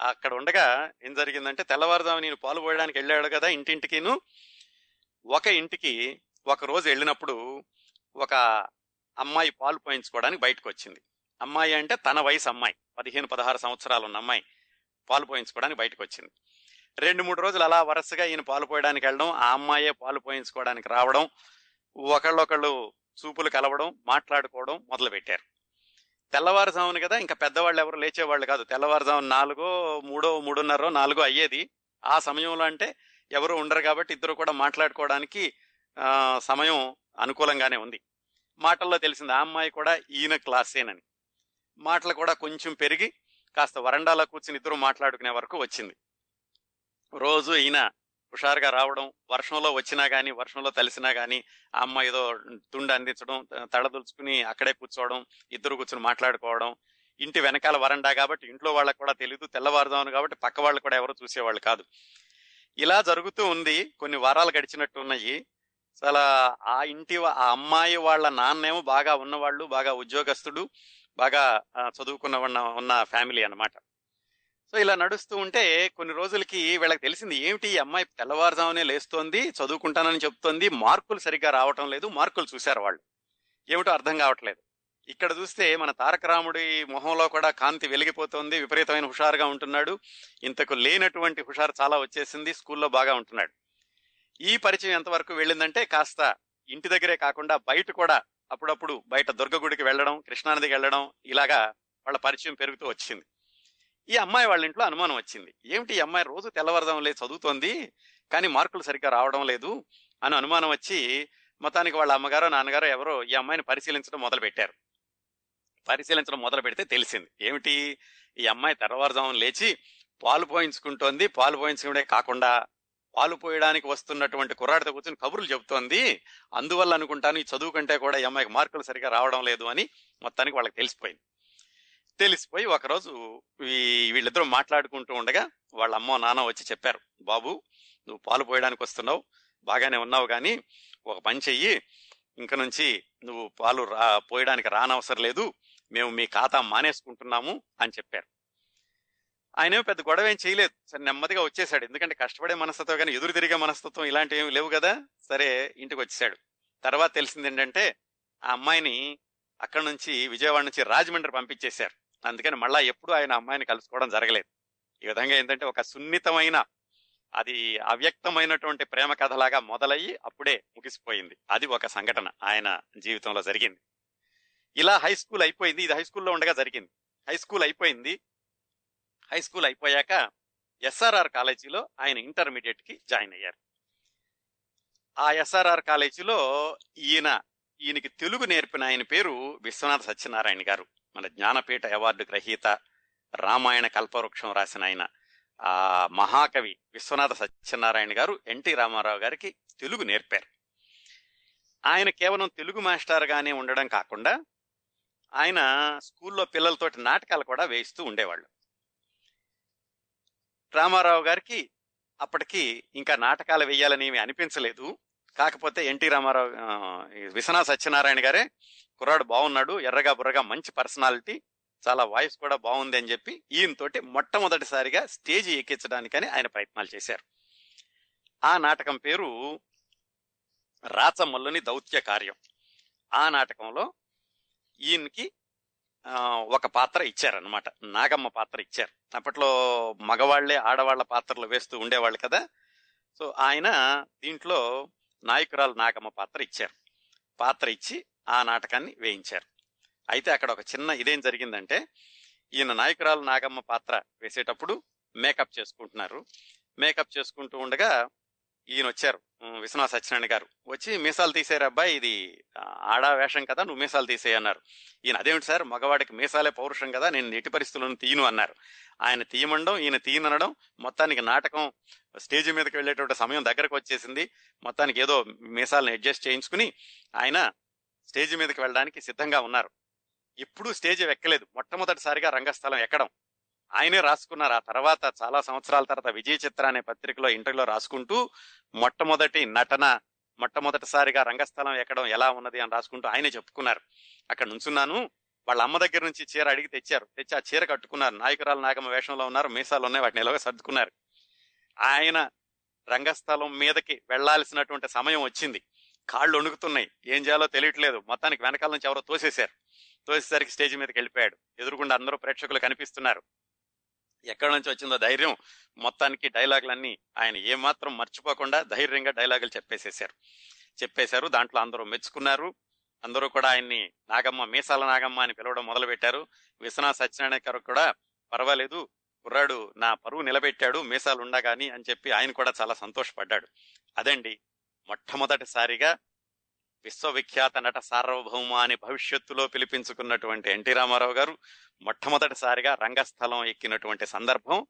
అక్కడ ఉండగా ఏం జరిగిందంటే తెల్లవారుజాము నేను పాలు పోయడానికి వెళ్ళాడు కదా ఇంటింటికిను. ఒక ఇంటికి ఒక రోజు వెళ్ళినప్పుడు ఒక అమ్మాయి పాలు పోయించుకోవడానికి బయటకు వచ్చింది. అమ్మాయి అంటే తన వయసు అమ్మాయి. పదిహేను పదహారు సంవత్సరాలు ఉన్న అమ్మాయి పాలు పోయించుకోవడానికి బయటకు వచ్చింది. రెండు మూడు రోజులు అలా వరుసగా ఈయన పాలు పోయడానికి వెళ్ళడం ఆ అమ్మాయే పాలు పోయించుకోవడానికి రావడం ఒకళ్ళొకళ్ళు చూపులు కలవడం మాట్లాడుకోవడం మొదలుపెట్టారు. తెల్లవారుజామున కదా ఇంకా పెద్దవాళ్ళు ఎవరు లేచేవాళ్ళు కాదు. తెల్లవారుజామున నాలుగో మూడో మూడున్నరో నాలుగో అయ్యేది. ఆ సమయంలో అంటే ఎవరు ఉండరు కాబట్టి ఇద్దరు కూడా మాట్లాడుకోవడానికి సమయం అనుకూలంగానే ఉంది. మాటల్లో తెలిసింది ఆ అమ్మాయి కూడా ఈయన క్లాసేనని. మాటలు కూడా కొంచెం పెరిగి కాస్త వరండాలో కూర్చుని ఇద్దరు మాట్లాడుకునే వరకు వచ్చింది. రోజు ఈయన హుషారుగా రావడం వర్షంలో వచ్చినా కానీ వర్షంలో తలిసినా కానీ ఆ అమ్మ ఏదో తుండి అందించడం తడదులుచుకుని అక్కడే కూర్చోవడం ఇద్దరు కూర్చుని మాట్లాడుకోవడం ఇంటి వెనకాల వరండా కాబట్టి ఇంట్లో వాళ్ళకి కూడా తెలియదు తెల్లవారుదామని కాబట్టి పక్క వాళ్ళు కూడా ఎవరు చూసేవాళ్ళు కాదు. ఇలా జరుగుతూ ఉంది కొన్ని వారాలు గడిచినట్టు ఉన్నాయి చాలా ఆ ఇంటి ఆ అమ్మాయి వాళ్ళ నాన్నేమో బాగా ఉన్నవాళ్ళు బాగా ఉద్యోగస్తుడు బాగా చదువుకున్న ఉన్న- ఉన్న ఫ్యామిలీ అన్నమాట. సో ఇలా నడుస్తూ ఉంటే కొన్ని రోజులకి వీళ్ళకి తెలిసింది ఏమిటి ఈ అమ్మాయి తెల్లవారుజామునే లేస్తోంది చదువుకుంటానని చెప్తోంది మార్కులు సరిగ్గా రావటం లేదు మార్కులు చూశారు వాళ్ళు. ఏమిటో అర్థం కావట్లేదు. ఇక్కడ చూస్తే మన తారక రాముడి మొహంలో కూడా కాంతి వెలిగిపోతోంది విపరీతమైన హుషారుగా ఉంటున్నాడు. ఇంతకు లేనటువంటి హుషారు చాలా వచ్చేసింది స్కూల్లో బాగా ఉంటున్నాడు. ఈ పరిచయం ఎంతవరకు వెళ్ళిందంటే కాస్త ఇంటి దగ్గరే కాకుండా బయట కూడా అప్పుడప్పుడు బయట దుర్గగుడికి వెళ్ళడం కృష్ణానదికి వెళ్ళడం ఇలాగా వాళ్ళ పరిచయం పెరుగుతూ వచ్చింది. ఈ అమ్మాయి వాళ్ళ ఇంట్లో అనుమానం వచ్చింది. ఏమిటి ఈ అమ్మాయి రోజు తెల్లవారుదాం లేదు చదువుతోంది? కానీ మార్కులు సరిగ్గా రావడం లేదు అని అనుమానం వచ్చి మొత్తానికి వాళ్ళ అమ్మగారో నాన్నగారో ఎవరో ఈ అమ్మాయిని పరిశీలించడం మొదలు పెట్టారు పరిశీలించడం మొదలు పెడితే తెలిసింది. ఏమిటి ఈ అమ్మాయి తెల్లవారుజామున లేచి పాలు పోయించుకుంటోంది? పాలు పోయించుకునే కాకుండా పాలు పోయడానికి వస్తున్నటువంటి కుర్రాడితో కూర్చొని కబుర్లు చెబుతోంది. అందువల్ల అనుకుంటాను ఈ చదువు కంటే కూడా ఈ అమ్మాయికి మార్కులు సరిగా రావడం లేదు అని మొత్తానికి వాళ్ళకి తెలిసిపోయింది. తెలిసిపోయి ఒకరోజు ఈ వీళ్ళిద్దరూ మాట్లాడుకుంటూ ఉండగా వాళ్ళ అమ్మ నాన్న వచ్చి చెప్పారు బాబు నువ్వు పాలు పోయడానికి వస్తున్నావు బాగానే ఉన్నావు కానీ ఒక పని చెయ్యి ఇంక నుంచి నువ్వు పాలు రా పోయడానికి రానవసరం లేదు మేము మీ ఖాతా మానేసుకుంటున్నాము అని చెప్పారు. ఆయన పెద్ద గొడవ ఏం చేయలేదు సరే నెమ్మదిగా వచ్చేసాడు. ఎందుకంటే కష్టపడే మనస్తత్వం కానీ ఎదురు తిరిగే మనస్తత్వం ఇలాంటివి ఏమి లేవు కదా సరే ఇంటికి వచ్చేసాడు. తర్వాత తెలిసింది ఏంటంటే ఆ అమ్మాయిని అక్కడ నుంచి విజయవాడ నుంచి రాజమండ్రి పంపించేశారు. అందుకని మళ్ళా ఎప్పుడు ఆయన అమ్మాయిని కలుసుకోవడం జరగలేదు. ఈ విధంగా ఏంటంటే ఒక సున్నితమైన అది అవ్యక్తమైనటువంటి ప్రేమ కథలాగా మొదలయ్యి అప్పుడే ముగిసిపోయింది. అది ఒక సంఘటన ఆయన జీవితంలో జరిగింది. ఇలా హై స్కూల్ అయిపోయింది. ఇది హై స్కూల్లో ఉండగా జరిగింది. హై స్కూల్ అయిపోయింది. హై స్కూల్ అయిపోయాక ఎస్ఆర్ఆర్ కాలేజీలో ఆయన ఇంటర్మీడియట్కి జాయిన్ అయ్యారు. ఆ ఎస్ఆర్ఆర్ కాలేజీలో ఈయన ఈయనకి తెలుగు నేర్పిన ఆయన పేరు విశ్వనాథ సత్యనారాయణ గారు. మన జ్ఞానపీఠ అవార్డు గ్రహీత రామాయణ కల్పవృక్షం రాసిన ఆయన ఆ మహాకవి విశ్వనాథ సత్యనారాయణ గారు ఎన్టీ రామారావు గారికి తెలుగు నేర్పారు. ఆయన కేవలం తెలుగు మాస్టర్గానే ఉండడం కాకుండా ఆయన స్కూల్లో పిల్లలతోటి నాటకాలు కూడా వేయిస్తూ ఉండేవాళ్ళు. రామారావు గారికి అప్పటికి ఇంకా నాటకాలు వేయాలని ఏమీ అనిపించలేదు. కాకపోతే ఎన్టీ రామారావు విశ్వనాథ్ సత్యనారాయణ గారే కుర్రాడు బాగున్నాడు ఎర్రగా బుర్రగా మంచి పర్సనాలిటీ చాలా వాయిస్ కూడా బాగుంది అని చెప్పి ఈయనతోటి మొట్టమొదటిసారిగా స్టేజ్ ఎక్కించడానికని ఆయన ప్రయత్నాలు చేశారు. ఆ నాటకం పేరు రాచమల్లుని దౌత్య కార్యం. ఆ నాటకంలో ఈయనకి ఒక పాత్ర ఇచ్చారనమాట నాగమ్మ పాత్ర ఇచ్చారు. అప్పట్లో మగవాళ్ళే ఆడవాళ్ళ పాత్రలు వేస్తూ ఉండేవాళ్ళు కదా. సో ఆయన దీంట్లో నాయకురాలు నాగమ్మ పాత్ర ఇచ్చారు. పాత్ర ఇచ్చి ఆ నాటకాన్ని వేయించారు. అయితే అక్కడ ఒక చిన్న ఇదేం జరిగిందంటే ఈయన నాయకురాలు నాగమ్మ పాత్ర వేసేటప్పుడు మేకప్ చేసుకుంటున్నారు. మేకప్ చేసుకుంటూ ఉండగా ఈయన వచ్చారు విశ్వనాథ్ విశ్వనాథ సత్యనారాయణ గారు. వచ్చి మీసాలు తీసేరు అబ్బాయి ఇది ఆడా వేషం కదా నువ్వు మీసాలు తీసేయి అన్నారు. ఈయన అదేమిటి సార్ మగవాడికి మీసాలే పౌరుషం కదా నేను ఎట్టి పరిస్థితులను తీయను అన్నారు. ఆయన తీయమండం ఈయన తీయనడం మొత్తానికి నాటకం స్టేజ్ మీదకి వెళ్ళేటువంటి సమయం దగ్గరకు వచ్చేసింది. మొత్తానికి ఏదో మీసాలను అడ్జస్ట్ చేయించుకుని ఆయన స్టేజ్ మీదకి వెళ్ళడానికి సిద్ధంగా ఉన్నారు. ఎప్పుడూ స్టేజ్ ఎక్కలేదు. మొట్టమొదటిసారిగా రంగస్థలం ఎక్కడం. ఆయనే రాసుకున్నారు. ఆ తర్వాత చాలా సంవత్సరాల తర్వాత విజయ చిత్ర అనే పత్రికలో ఇంటర్వ్యూలో రాసుకుంటూ మొట్టమొదటి నటన మొట్టమొదటిసారిగా రంగస్థలం ఎక్కడం ఎలా ఉన్నది అని రాసుకుంటూ ఆయనే చెప్పుకున్నారు. అక్కడ నుంచున్నాను. వాళ్ళ అమ్మ దగ్గర నుంచి చీర అడిగి తెచ్చారు. తెచ్చి ఆ చీర కట్టుకున్నారు. నాయకురాలు నాగమ్మ వేషంలో ఉన్నారు. మీసాలు ఉన్నాయి. వాటిని ఎలాగో సర్దుకున్నారు. ఆయన రంగస్థలం మీదకి వెళ్ళాల్సినటువంటి సమయం వచ్చింది. కాళ్ళు వణుకుతున్నాయి. ఏం చేయాలో తెలియట్లేదు. మొత్తానికి వెనకాల నుంచి ఎవరో తోసేశారు. తోసేసరికి స్టేజ్ మీదకి వెళ్ళిపోయాడు. ఎదురుగుండా అందరూ ప్రేక్షకులు కనిపిస్తున్నారు. ఎక్కడి నుంచి వచ్చిందో ధైర్యం మొత్తానికి డైలాగులన్నీ ఆయన ఏమాత్రం మర్చిపోకుండా ధైర్యంగా డైలాగులు చెప్పేసేశారు. చెప్పేశారు. దాంట్లో అందరూ మెచ్చుకున్నారు. అందరూ కూడా ఆయన్ని నాగమ్మ మీసాల నాగమ్మ అని పిలవడం మొదలు పెట్టారు విశ్వనాథ సత్యనారాయణ గారు కూడా పర్వాలేదు కుర్రాడు నా పరువు నిలబెట్టాడు మీసాలు ఉండగాని అని చెప్పి ఆయన కూడా చాలా సంతోషపడ్డాడు. అదండి మొట్టమొదటిసారిగా విశ్వవిఖ్యాత నట సార్వభౌమ అని భవిష్యత్తులో పిలిపించుకున్నటువంటి ఎన్టీ రామారావు గారు మొట్టమొదటిసారిగా రంగస్థలం ఎక్కినటువంటి సందర్భం.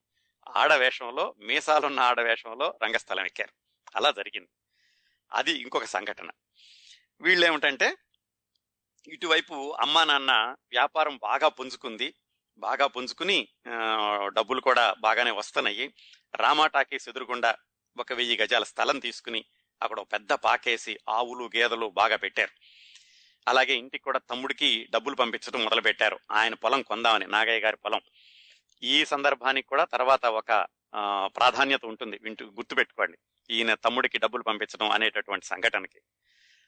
ఆడవేషంలో మీసాలున్న ఆడవేషంలో రంగస్థలం ఎక్కారు. అలా జరిగింది. అది ఇంకొక సంఘటన. వీళ్ళు ఏమిటంటే ఇటువైపు అమ్మా నాన్న వ్యాపారం బాగా పుంజుకుంది. బాగా పుంజుకుని డబ్బులు కూడా బాగానే వస్తున్నాయి. రామా టాకీస్ ఎదురుగుండా ఒక వెయ్యి గజాల స్థలం తీసుకుని అక్కడ ఒక పెద్ద పాకేసి ఆవులు గేదెలు బాగా పెట్టారు. అలాగే ఇంటికి కూడా తమ్ముడికి డబ్బులు పంపించడం మొదలు పెట్టారు ఆయన పొలం కొందామని నాగయ్య గారి పొలం. ఈ సందర్భానికి కూడా తర్వాత ఒక ప్రాధాన్యత ఉంటుంది. వింటూ గుర్తుపెట్టుకోండి. ఈయన తమ్ముడికి డబ్బులు పంపించడం అనేటటువంటి సంఘటనకి.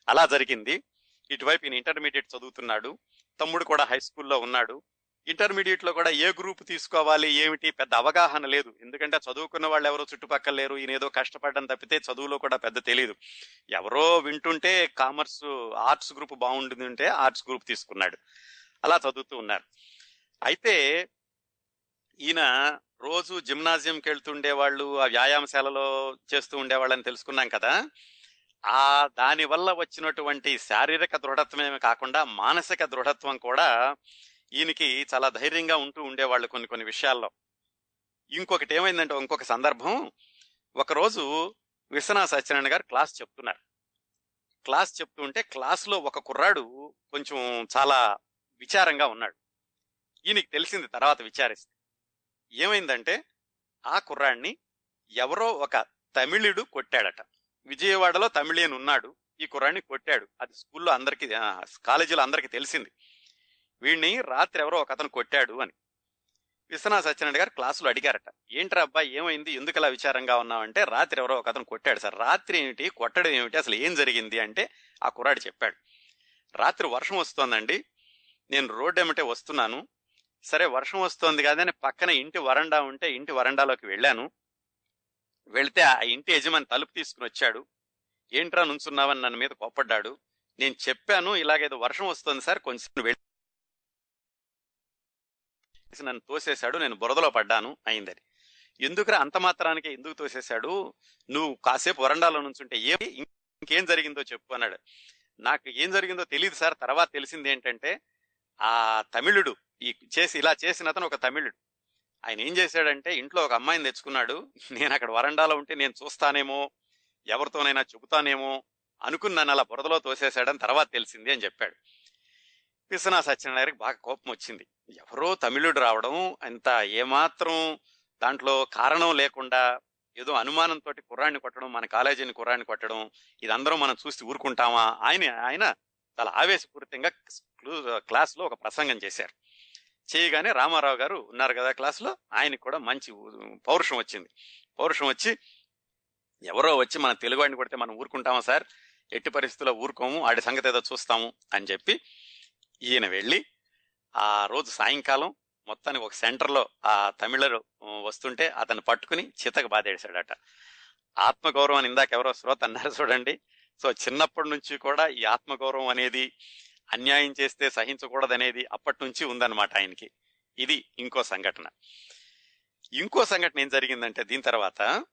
అలా జరిగింది. ఇటువైపు ఈయన ఇంటర్మీడియట్ చదువుతున్నాడు. తమ్ముడు కూడా హై స్కూల్లో ఉన్నాడు. ఇంటర్మీడియట్లో కూడా ఏ గ్రూప్ తీసుకోవాలి ఏమిటి పెద్ద అవగాహన లేదు. ఎందుకంటే చదువుకున్న వాళ్ళు ఎవరో చుట్టుపక్కల లేరు ఈయన ఏదో కష్టపడడం తప్పితే చదువులో కూడా పెద్ద తెలియదు ఎవరో వింటుంటే కామర్స్ ఆర్ట్స్ గ్రూప్ బాగుంటుంది ఉంటే ఆర్ట్స్ గ్రూప్ తీసుకున్నాడు. అలా చదువుతూ ఉన్నారు. అయితే ఈయన రోజు జిమ్నాజియంకి వెళ్తుండే వాళ్ళు ఆ వ్యాయామశాలలో చేస్తూ ఉండేవాళ్ళని తెలుసుకున్నాం కదా. ఆ దానివల్ల వచ్చినటువంటి శారీరక దృఢత్వమే కాకుండా మానసిక దృఢత్వం కూడా ఈయనకి చాలా ధైర్యంగా ఉంటూ ఉండేవాళ్ళు కొన్ని కొన్ని విషయాల్లో. ఇంకొకటి ఏమైందంటే ఇంకొక సందర్భం. ఒకరోజు విశ్వనాథ సత్యనారాయణ గారు క్లాస్ చెప్తున్నారు. క్లాస్ చెప్తూ ఉంటే క్లాస్లో ఒక కుర్రాడు కొంచెం చాలా విచారంగా ఉన్నాడు. ఈయనకి తెలిసింది తర్వాత విచారిస్తే. ఏమైందంటే ఆ కుర్రాడిని ఎవరో ఒక తమిళుడు కొట్టాడట. విజయవాడలో తమిళియన్ ఉన్నాడు ఈ కుర్రాడిని కొట్టాడు. అది స్కూల్లో అందరికి కాలేజీలో అందరికీ తెలిసింది. వీడిని రాత్రి ఎవరో ఒక అతను కొట్టాడు అని. విశ్వనాథ సత్యనారాయణ గారు క్లాసులో అడిగారట ఏంట్రా అబ్బాయి ఏమైంది? ఎందుకు ఇలా విచారంగా ఉన్నావంటే రాత్రి ఎవరో ఒక అతను కొట్టాడు సార్. రాత్రి ఏమిటి? కొట్టడం ఏమిటి? అసలు ఏం జరిగింది? అంటే ఆ కుర్రాడు చెప్పాడు రాత్రి వర్షం వస్తోందండి. నేను రోడ్డు ఏమిటే వస్తున్నాను. సరే వర్షం వస్తోంది కాదని పక్కన ఇంటి వరండా ఉంటే ఇంటి వరండాలోకి వెళ్ళాను. వెళితే ఆ ఇంటి యజమాని తలుపు తీసుకుని వచ్చాడు. ఏంట్రా నుంచున్నావని నన్ను మీద కోప్పడ్డాడు? నేను చెప్పాను ఇలాగేదో వర్షం వస్తుంది సార్ కొంచెం వెళ్ళి. నన్ను తోసేశాడు నేను బురదలో పడ్డాను అయిందని ఎందుకురా అంత మాత్రానికే ఎందుకు తోసేశాడు? నువ్వు కాసేపు వరండాలో నుంచుంటే ఏ ఇంకేం జరిగిందో చెప్పు అన్నాడు. నాకు ఏం జరిగిందో తెలియదు సార్ తర్వాత తెలిసింది ఏంటంటే ఆ తమిళుడు ఈ చేసి ఇలా చేసిన అతను ఒక తమిళుడు. ఆయన ఏం చేశాడంటే ఇంట్లో ఒక అమ్మాయిని తెచ్చుకున్నాడు. నేను అక్కడ వరండాలో ఉంటే నేను చూస్తానేమో ఎవరితోనైనా చెబుతానేమో అనుకుని నన్ను అలా బురదలో తోసేశాడని తర్వాత తెలిసింది అని చెప్పాడు. విశ్వనాథ సత్యనారాయణకి బాగా కోపం వచ్చింది. ఎవరో తమిళుడు రావడం అంత ఏమాత్రం దాంట్లో కారణం లేకుండా ఏదో అనుమానంతో కుర్రాన్ని కొట్టడం మన కాలేజీని కుర్రాన్ని కొట్టడం ఇదందరం మనం చూసి ఊరుకుంటామా? ఆయన ఆయన చాలా ఆవేశపూరితంగా క్లాస్లో ఒక ప్రసంగం చేశారు. చేయగానే రామారావు గారు ఉన్నారు కదా క్లాస్లో ఆయనకు కూడా మంచి పౌరుషం వచ్చింది. పౌరుషం వచ్చి ఎవరో వచ్చి మన తెలుగువాడిని కొడితే మనం ఊరుకుంటామా సార్? ఎట్టి పరిస్థితుల్లో ఊరుకోము ఆడి సంగతి ఏదో చూస్తాము అని చెప్పి ఈయన వెళ్ళి ఆ రోజు సాయంకాలం మొత్తానికి ఒక సెంటర్లో ఆ తమిళరు వస్తుంటే అతను పట్టుకుని చితక బాధేశాడట. ఆత్మగౌరవం అని ఇందాక ఎవరో శ్రోత అన్నారు చూడండి. సో చిన్నప్పటి నుంచి కూడా ఈ ఆత్మగౌరవం అనేది అన్యాయం చేస్తే సహించకూడదనేది అప్పటి నుంచి ఉందన్నమాట ఆయనకి. ఇది ఇంకో సంఘటన. ఇంకో సంఘటన ఏం జరిగిందంటే దీని తర్వాత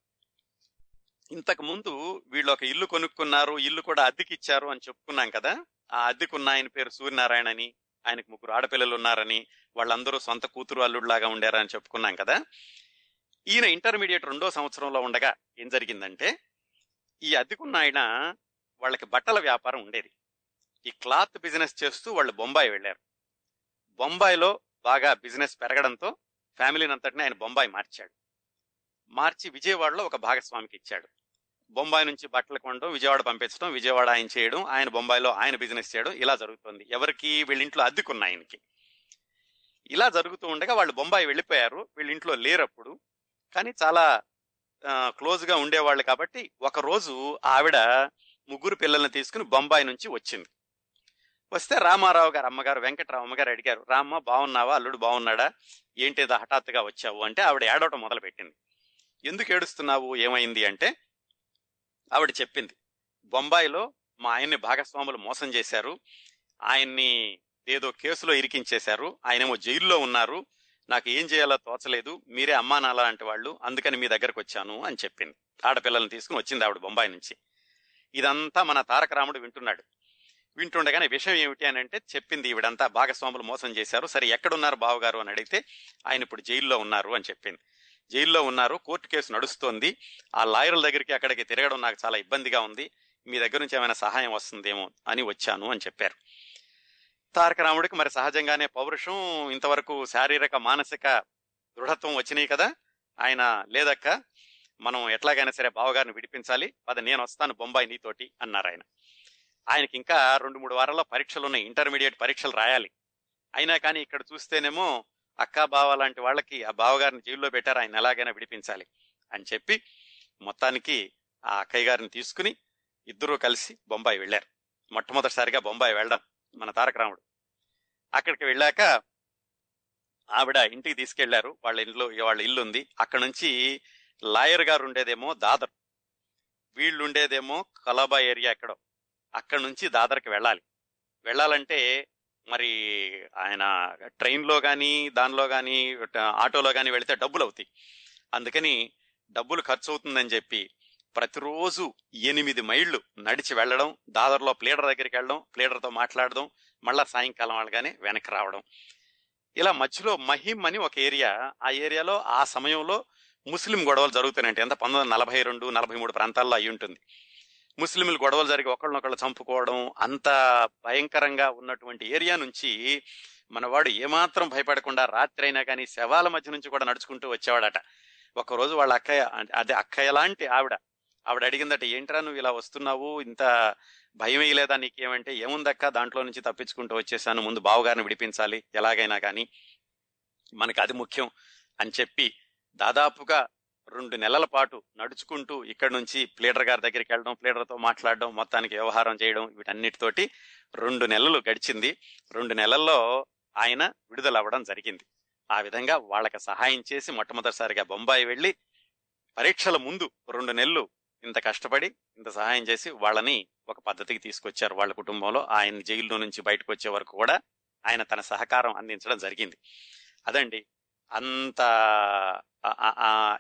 ఇంతకు ముందు వీళ్ళు ఒక ఇల్లు కొనుక్కున్నారు ఇల్లు కూడా అద్దెకిచ్చారు అని చెప్పుకున్నాం కదా. ఆ అద్దెకున్న ఆయన పేరు సూర్యనారాయణ అని ఆయనకు ముగ్గురు ఆడపిల్లలు ఉన్నారని వాళ్ళందరూ సొంత కూతురు అల్లుడిలాగా ఉండారని చెప్పుకున్నాం కదా. ఈయన ఇంటర్మీడియట్ రెండో సంవత్సరంలో ఉండగా ఏం జరిగిందంటే ఈ అద్దెకున్న ఆయన వాళ్ళకి బట్టల వ్యాపారం ఉండేది. ఈ క్లాత్ బిజినెస్ చేస్తూ వాళ్ళు బొంబాయి వెళ్ళారు. బొంబాయిలో బాగా బిజినెస్ పెరగడంతో ఫ్యామిలీని అంతటిని ఆయన బొంబాయి మార్చాడు. మార్చి విజయవాడలో ఒక భాగస్వామికి ఇచ్చాడు. బొంబాయి నుంచి బట్టలు కొనడం విజయవాడ పంపించడం విజయవాడ ఆయన చేయడం ఆయన బొంబాయిలో ఆయన బిజినెస్ చేయడం ఇలా జరుగుతుంది. ఎవరికి వీళ్ళింట్లో అద్దెకున్న ఆయనకి. ఇలా జరుగుతూ ఉండగా వాళ్ళు బొంబాయి వెళ్ళిపోయారు. వీళ్ళింట్లో లేరప్పుడు. కానీ చాలా క్లోజ్గా ఉండేవాళ్ళు కాబట్టి ఒకరోజు ఆవిడ ముగ్గురు పిల్లల్ని తీసుకుని బొంబాయి నుంచి వచ్చింది. వస్తే రామారావు గారు అమ్మగారు వెంకటరావు అమ్మగారు అడిగారు రామ్మ బాగున్నావా అల్లుడు బాగున్నాడా ఏంటిదా హఠాత్తుగా వచ్చావు? అంటే ఆవిడ ఏడవటం మొదలు పెట్టింది ఎందుకు ఏడుస్తున్నావు? ఏమైంది? అంటే ఆవిడ చెప్పింది. బొంబాయిలో మా ఆయన్ని భాగస్వాములు మోసం చేశారు. ఆయన్ని ఏదో కేసులో ఇరికించేశారు. ఆయనేమో జైల్లో ఉన్నారు. నాకు ఏం చేయాలో తోచలేదు. మీరే అమ్మా నాన్న వాళ్ళు. అందుకని మీ దగ్గరకు వచ్చాను అని చెప్పింది. ఆడపిల్లల్ని తీసుకుని వచ్చింది ఆవిడ బొంబాయి నుంచి. ఇదంతా మన తారక రాముడు వింటున్నాడు. వింటుండగానే విషయం ఏమిటి అని అంటే చెప్పింది ఈవిడంతా భాగస్వాములు మోసం చేశారు. సరే ఎక్కడున్నారు బావగారు అని అడిగితే ఆయన ఇప్పుడు జైల్లో ఉన్నారు అని చెప్పింది. జైల్లో ఉన్నారు. కోర్టు కేసు నడుస్తోంది. ఆ లాయర్ల దగ్గరికి అక్కడికి తిరగడం నాకు చాలా ఇబ్బందిగా ఉంది. మీ దగ్గర నుంచి ఏమైనా సహాయం వస్తుందేమో అని వచ్చాను అని చెప్పారు. తారక రాముడికి మరి సహజంగానే పౌరుషం ఇంతవరకు శారీరక మానసిక దృఢత్వం వచ్చినాయి కదా. ఆయన లేదక్క మనం ఎట్లాగైనా సరే బావగారిని విడిపించాలి. పద నేను వస్తాను బొంబాయి నీతోటి అన్నారు ఆయన. ఆయనకి ఇంకా రెండు మూడు వారాల్లో పరీక్షలు ఉన్నాయి. ఇంటర్మీడియట్ పరీక్షలు రాయాలి. అయినా కానీ ఇక్కడ చూస్తేనేమో అక్క బావ లాంటి వాళ్ళకి ఆ బావగారిని జైల్లో పెట్టారు ఆయన ఎలాగైనా విడిపించాలి అని చెప్పి మొత్తానికి ఆ అక్కయ్య గారిని తీసుకుని ఇద్దరూ కలిసి బొంబాయి వెళ్ళారు. మొట్టమొదటిసారిగా బొంబాయి వెళ్ళడం మన తారక రాముడు. అక్కడికి వెళ్ళాక ఆవిడ ఇంటికి తీసుకెళ్ళారు. వాళ్ళ ఇంట్లో వాళ్ళ ఇల్లు ఉంది. అక్కడ నుంచి లాయర్ గారు ఉండేదేమో దాదర్. వీళ్ళు ఉండేదేమో కలాబా ఏరియా ఎక్కడో. అక్కడ నుంచి దాదర్కి వెళ్ళాలి. వెళ్ళాలంటే మరి ఆయన ట్రైన్లో కానీ దానిలో కానీ ఆటోలో కానీ వెళితే డబ్బులు అవుతాయి అందుకని డబ్బులు ఖర్చు అవుతుందని చెప్పి ప్రతిరోజు ఎనిమిది మైళ్ళు నడిచి వెళ్ళడం దాదర్లో ప్లేడర్ దగ్గరికి వెళ్ళడం ప్లేడర్తో మాట్లాడడం మళ్ళా సాయంకాలం వాళ్ళగానే వెనక్కి రావడం. ఇలా మధ్యలో మహిమ్ అని ఒక ఏరియా ఆ ఏరియాలో ఆ సమయంలో ముస్లిం గొడవలు జరుగుతున్నాయంటే. ఎంత? పంతొమ్మిది వందల నలభై రెండు నలభై మూడు ప్రాంతాల్లో అయి ఉంటుంది ముస్లింలు గొడవలు జరిగి ఒకళ్ళనొకళ్ళు చంపుకోవడం అంత భయంకరంగా ఉన్నటువంటి ఏరియా నుంచి మనవాడు ఏమాత్రం భయపడకుండా రాత్రి అయినా కానీ శవాల మధ్య నుంచి కూడా నడుచుకుంటూ వచ్చేవాడట. ఒకరోజు వాళ్ళ అక్కయ్య అదే అక్కయ్య లాంటి ఆవిడ ఆవిడ అడిగిందట ఏంట్రా నువ్వు ఇలా వస్తున్నావు? ఇంత భయం వేయలేదా నీకేమంటే ఏముందక్క దాంట్లో నుంచి తప్పించుకుంటూ వచ్చేసాను. ముందు బావగారిని విడిపించాలి ఎలాగైనా కానీ. మనకి అది ముఖ్యం అని చెప్పి దాదాపుగా రెండు నెలల పాటు నడుచుకుంటూ ఇక్కడ నుంచి ప్లేడర్ గారి దగ్గరికి వెళ్ళడం ప్లేడర్తో మాట్లాడడం మొత్తానికి వ్యవహారం చేయడం వీటన్నిటితోటి రెండు నెలలు గడిచింది. రెండు నెలల్లో ఆయన విడుదల అవ్వడం జరిగింది. ఆ విధంగా వాళ్ళకి సహాయం చేసి మొట్టమొదటిసారిగా బొంబాయి వెళ్ళి పరీక్షల ముందు రెండు నెలలు ఇంత కష్టపడి ఇంత సహాయం చేసి వాళ్ళని ఒక పద్ధతికి తీసుకొచ్చారు వాళ్ళ కుటుంబంలో. ఆయన జైల్లో నుంచి బయటకు వచ్చే వరకు కూడా ఆయన తన సహకారం అందించడం జరిగింది. అదండి. అంత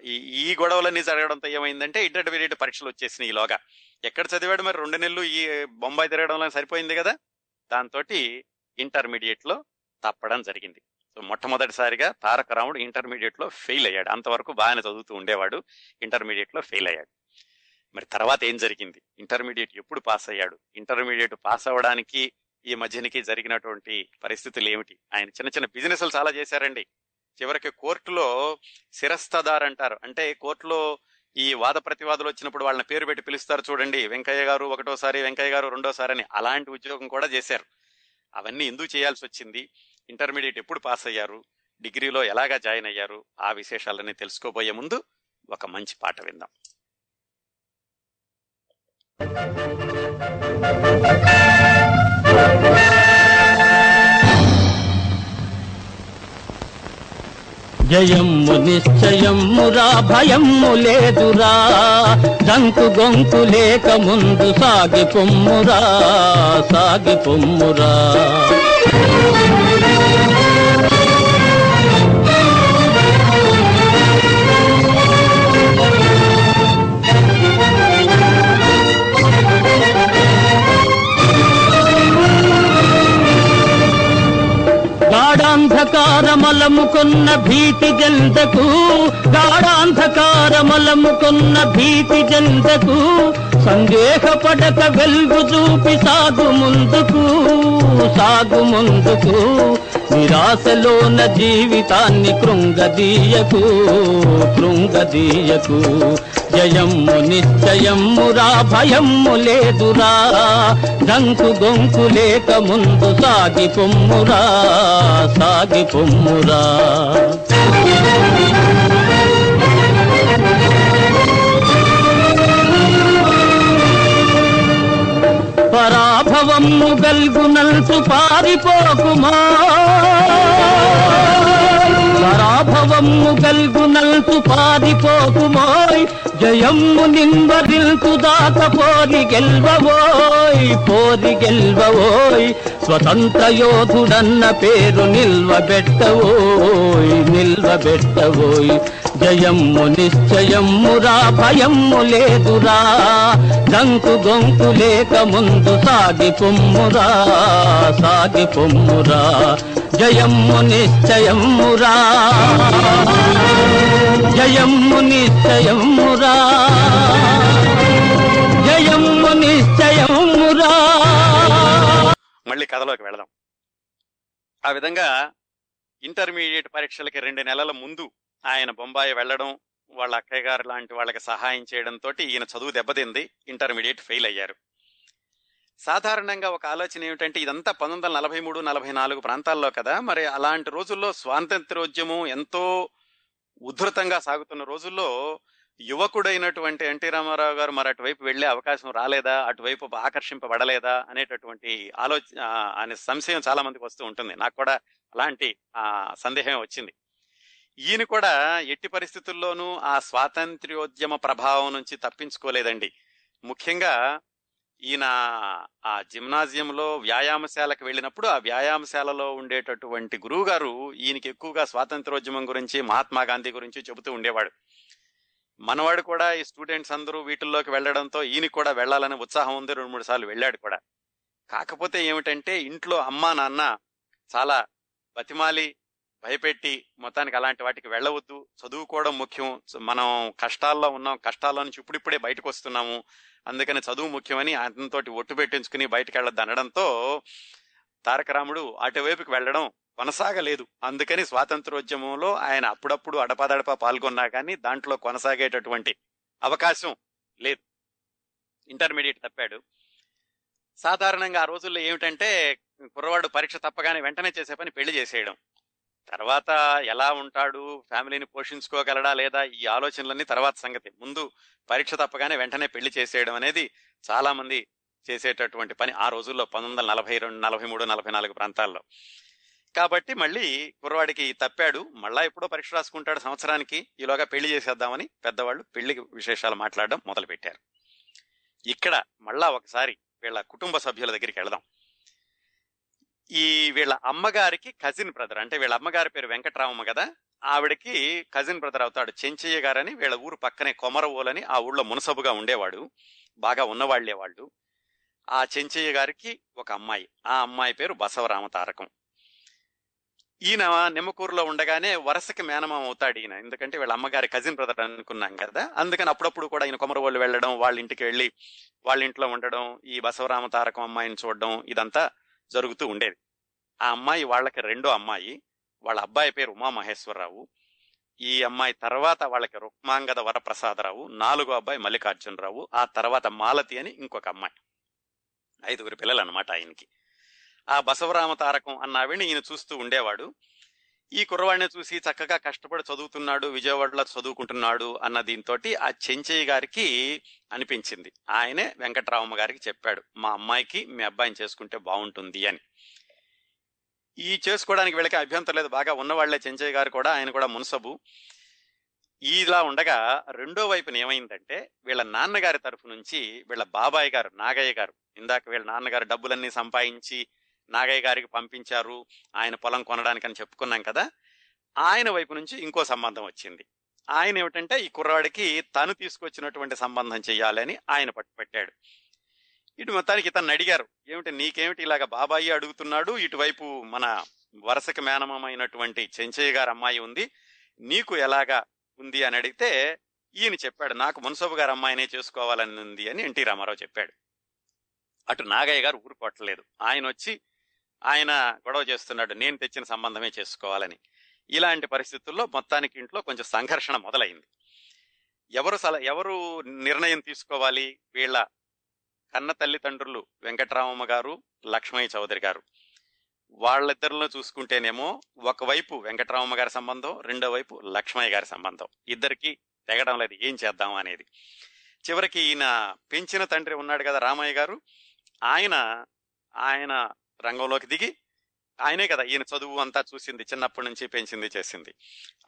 ఈ గొడవలన్నీ జరగడంతో ఏమైందంటే ఇంటర్మీడియట్ పరీక్షలు వచ్చేసినాయి ఈలోగా ఎక్కడ చదివాడు మరి రెండు నెలలు ఈ బొంబాయి తిరగడంలో సరిపోయింది కదా? దాంతో ఇంటర్మీడియట్లో తప్పడం జరిగింది. సో మొట్టమొదటిసారిగా తారక రాముడు ఇంటర్మీడియట్లో ఫెయిల్ అయ్యాడు. అంతవరకు బాగానే చదువుతూ ఉండేవాడు. ఇంటర్మీడియట్లో ఫెయిల్ అయ్యాడు. మరి తర్వాత ఏం జరిగింది? ఇంటర్మీడియట్ ఎప్పుడు పాస్ అయ్యాడు? ఇంటర్మీడియట్ పాస్ అవ్వడానికి ఈ మధ్యనికి జరిగినటువంటి పరిస్థితులు ఏమిటి? ఆయన చిన్న చిన్న బిజినెస్లు చాలా చేశారండి. చివరికి కోర్టులో శిరస్తదార్ అంటారు. అంటే కోర్టులో ఈ వాద ప్రతివాదులు వచ్చినప్పుడు వాళ్ళని పేరు పెట్టి పిలుస్తారు చూడండి. వెంకయ్య గారు ఒకటోసారి వెంకయ్య గారు రెండోసారి అని అలాంటి ఉద్యోగం కూడా చేశారు. అవన్నీ ఎందుకు చేయాల్సి వచ్చింది? ఇంటర్మీడియట్ ఎప్పుడు పాస్ అయ్యారు? డిగ్రీలో ఎలాగా జాయిన్ అయ్యారు? ఆ విశేషాలన్నీ తెలుసుకోబోయే ముందు ఒక మంచి పాట విందాం. జయమ్ము నిశ్చయమ్మురా భయమ్ము లేదురా. దంకు గొంకు లేక ముందు సాగి పొమ్మురా సాగి పొమ్మురా. గాఢాంధకారమలముకున్న భీతి జంతకు గాఢాంధకారమలముకున్న భీతి జంతకు సందేహపడక వెలుగు చూపి సాగు ముందుకు సాగు ముందుకు. నిరాశలోన జీవితాన్ని కృంగదీయకు కృంగదీయకు. జయమ్ము నిశ్చయమ్మురా భయమ్ము లేదురా దంకు గొంకు లేక ముందు సాగి పొమ్మురా సాగి పొమ్మురా పరాభవము గల్గునల్సు పారిపోకుమా పరాభవము గల్గునల్సు పారిపోకుమోయ్ జయమ్ము నింబరిల్తు దాక పోరి గెల్వవోయ్ పోరి గెల్వవోయ్ స్వతంత్ర యోధుడన్న పేరు నిల్వబెట్టవోయ్ నిల్వబెట్టవోయ్. జయమ్ము నిశ్చయమ్మురా భయమ్ము లేదురా. దంకు గొంకు లేక ముందు సాగి పొమ్మురా సాగి పొమ్మురా జయమ్ము నిశ్చయమ్మురా జయమ్ము నిశ్చయమ్మురా మళ్ళీ కథలోకి వెళదాం. ఆ విధంగా ఇంటర్మీడియట్ పరీక్షలకి రెండు నెలల ముందు ఆయన బొంబాయి వెళ్ళడం వాళ్ళ అక్కయ్య గారు లాంటి వాళ్ళకి సహాయం చేయడంతో ఈయన చదువు దెబ్బతింది ఇంటర్మీడియట్ ఫెయిల్ అయ్యారు. సాధారణంగా ఒక ఆలోచన ఏమిటంటే ఇదంతా పంతొమ్మిది వందల నలభై మూడు నలభై నాలుగు ప్రాంతాల్లో కదా మరి అలాంటి రోజుల్లో స్వాతంత్ర్యోద్యమం ఎంతో ఉధృతంగా సాగుతున్న రోజుల్లో యువకుడైనటువంటి ఎన్టీ రామారావు గారు మరి అటువైపు వెళ్ళే అవకాశం రాలేదా? అటువైపు ఆకర్షింపబడలేదా? అనేటటువంటి ఆలోచన అనే సంశయం చాలా మందికి వస్తూ ఉంటుంది. నాకు కూడా అలాంటి ఆ సందేహం వచ్చింది. ఈయన కూడా ఎట్టి పరిస్థితుల్లోనూ ఆ స్వాతంత్ర్యోద్యమ ప్రభావం నుంచి తప్పించుకోలేదండి. ముఖ్యంగా ఈయన ఆ జిమ్నాజియంలో వ్యాయామశాలకు వెళ్ళినప్పుడు ఆ వ్యాయామశాలలో ఉండేటటువంటి గురువు గారు ఈయనకి ఎక్కువగా స్వాతంత్రోద్యమం గురించి మహాత్మా గాంధీ గురించి చెబుతూ ఉండేవాడు. మనవాడు కూడా ఈ స్టూడెంట్స్ అందరూ వీటిల్లోకి వెళ్ళడంతో ఈయన కూడా వెళ్ళాలనే ఉత్సాహం ఉంది. రెండు మూడు సార్లు వెళ్ళాడు కూడా. కాకపోతే ఏమిటంటే ఇంట్లో అమ్మా నాన్న చాలా బతిమాలి భయపెట్టి మొత్తానికి అలాంటి వాటికి వెళ్ళవద్దు. చదువుకోవడం ముఖ్యం. మనం కష్టాల్లో ఉన్నాం. కష్టాల్లో నుంచి ఇప్పుడిప్పుడే బయటకు వస్తున్నాము. అందుకని చదువు ముఖ్యమని అతనితోటి ఒట్టు పెట్టించుకుని బయటకు వెళ్ళొద్దు అనడంతో తారక రాముడు అటువైపుకి వెళ్ళడం కొనసాగలేదు. అందుకని స్వాతంత్రోద్యమంలో ఆయన అప్పుడప్పుడు అడపాదడపా పాల్గొన్నా కానీ దాంట్లో కొనసాగేటటువంటి అవకాశం లేదు. ఇంటర్మీడియట్ తప్పాడు. సాధారణంగా ఆ రోజుల్లో ఏమిటంటే కుర్రవాడు పరీక్ష తప్పగానే వెంటనే చేసే పని పెళ్ళి చేసేయడం. తర్వాత ఎలా ఉంటాడు ఫ్యామిలీని పోషించుకోగలడా లేదా ఈ ఆలోచనలన్నీ తర్వాత సంగతి. ముందు పరీక్ష తప్పగానే వెంటనే పెళ్ళి చేసేయడం అనేది చాలా మంది చేసేటటువంటి పని ఆ రోజుల్లో పంతొమ్మిది వందల నలభై రెండు నలభై మూడు నలభై నాలుగు ప్రాంతాల్లో. కాబట్టి మళ్ళీ కుర్రవాడికి తప్పాడు. మళ్ళా ఎప్పుడో పరీక్ష రాసుకుంటాడు సంవత్సరానికి. ఈలోగా పెళ్ళి చేసేద్దామని పెద్దవాళ్ళు పెళ్ళి విశేషాలు మాట్లాడడం మొదలుపెట్టారు. ఇక్కడ మళ్ళా ఒకసారి వీళ్ళ కుటుంబ సభ్యుల దగ్గరికి వెళదాం. ఈ వీళ్ళ అమ్మగారికి కజిన్ బ్రదర్ అంటే వీళ్ళ అమ్మగారి పేరు వెంకట్రామమ్మ కదా. ఆవిడకి కజిన్ బ్రదర్ అవుతాడు చెంచయ్య గారని వీళ్ళ ఊరు పక్కనే కొమరవోలని ఆ ఊళ్ళో మునసబుగా ఉండేవాడు. బాగా ఉన్నవాళ్ళే వాళ్ళు. ఆ చెంచయ్య గారికి ఒక అమ్మాయి. ఆ అమ్మాయి పేరు బసవరామ తారకం. ఈయన నిమ్మకూరులో ఉండగానే వరుసకి మేనమామ అవుతాడు ఈయన. ఎందుకంటే వీళ్ళ అమ్మగారి కజిన్ బ్రదర్ అనుకున్నాం కదా. అందుకని అప్పుడప్పుడు కూడా ఈయన కొమరవాళ్ళు వెళ్ళడం వాళ్ళ ఇంటికి వెళ్ళి వాళ్ళ ఇంట్లో ఉండడం ఈ బసవరామ తారకం అమ్మాయిని చూడడం ఇదంతా జరుగుతూ ఉండేది. ఆ అమ్మాయి వాళ్ళకి రెండో అమ్మాయి వాళ్ళ అబ్బాయి పేరు ఉమామహేశ్వరరావు. ఈ అమ్మాయి తర్వాత వాళ్ళకి రుక్మాంగద వరప్రసాదరావు నాలుగో అబ్బాయి మల్లికార్జునరావు ఆ తర్వాత మాలతి అని ఇంకొక అమ్మాయి. ఐదుగురు పిల్లలు అనమాట ఆయనకి. ఆ బసవరామ తారకం అన్న ఆవిడని ఈయన చూస్తూ ఉండేవాడు. ఈ కుర్రవాడిని చూసి చక్కగా కష్టపడి చదువుతున్నాడు విజయవాడలో చదువుకుంటున్నాడు అన్న దీంతో ఆ చెంచయ్య గారికి అనిపించింది. ఆయనే వెంకటరామమ్మ గారికి చెప్పాడు మా అమ్మాయికి మీ అబ్బాయిని చేసుకుంటే బాగుంటుంది అని. ఈ చేసుకోవడానికి వీళ్ళకి అభ్యంతరం లేదు. బాగా ఉన్నవాళ్ళే చెంచయ్య గారు కూడా ఆయన కూడా మున్సబు. ఇలా ఉండగా రెండో వైపున ఏమైందంటే వీళ్ళ నాన్నగారి తరఫు నుంచి వీళ్ళ బాబాయ్ గారు నాగయ్య గారు ఇందాక వీళ్ళ నాన్నగారు డబ్బులన్నీ సంపాదించి నాగయ్య గారికి పంపించారు ఆయన పొలం కొనడానికని చెప్పుకున్నాం కదా ఆయన వైపు నుంచి ఇంకో సంబంధం వచ్చింది. ఆయన ఏమిటంటే ఈ కుర్రాడికి తను తీసుకొచ్చినటువంటి సంబంధం చేయాలని ఆయన పట్టుపెట్టాడు. ఇటు మొత్తానికి తను అడిగారు ఏమిటి నీకేమిటి ఇలాగ బాబాయి అడుగుతున్నాడు? ఇటువైపు మన వరసకి మేనమైనటువంటి చెంచయ్య గారు అమ్మాయి ఉంది నీకు ఎలాగా ఉంది అని అడిగితే ఈయన చెప్పాడు నాకు మున్సబు గారు అమ్మాయినే చేసుకోవాలని ఉంది అని ఎన్టీ రామారావు చెప్పాడు. అటు నాగయ్య గారు ఊరుకోవట్లేదు. ఆయన వచ్చి ఆయన గొడవ చేస్తున్నాడు నేను తెచ్చిన సంబంధమే చేసుకోవాలని. ఇలాంటి పరిస్థితుల్లో మొత్తానికి ఇంట్లో కొంచెం సంఘర్షణ మొదలైంది. ఎవరు సల ఎవరు నిర్ణయం తీసుకోవాలి? వీళ్ళ కన్న తల్లిదండ్రులు వెంకటరామమ్మ గారు లక్ష్మయ్య చౌదరి గారు. వాళ్ళిద్దరిలో చూసుకుంటేనేమో ఒకవైపు వెంకటరామమ్మ గారి సంబంధం రెండో వైపు లక్ష్మయ్య గారి సంబంధం. ఇద్దరికి తెగడం లేదు ఏం చేద్దాం అనేది. చివరికి ఈయన పెంచిన తండ్రి ఉన్నాడు కదా రామయ్య గారు. ఆయన ఆయన రంగంలోకి దిగి ఆయనే కదా ఈయన చదువు అంతా చూసింది చిన్నప్పటి నుంచి పెంచింది చేసింది.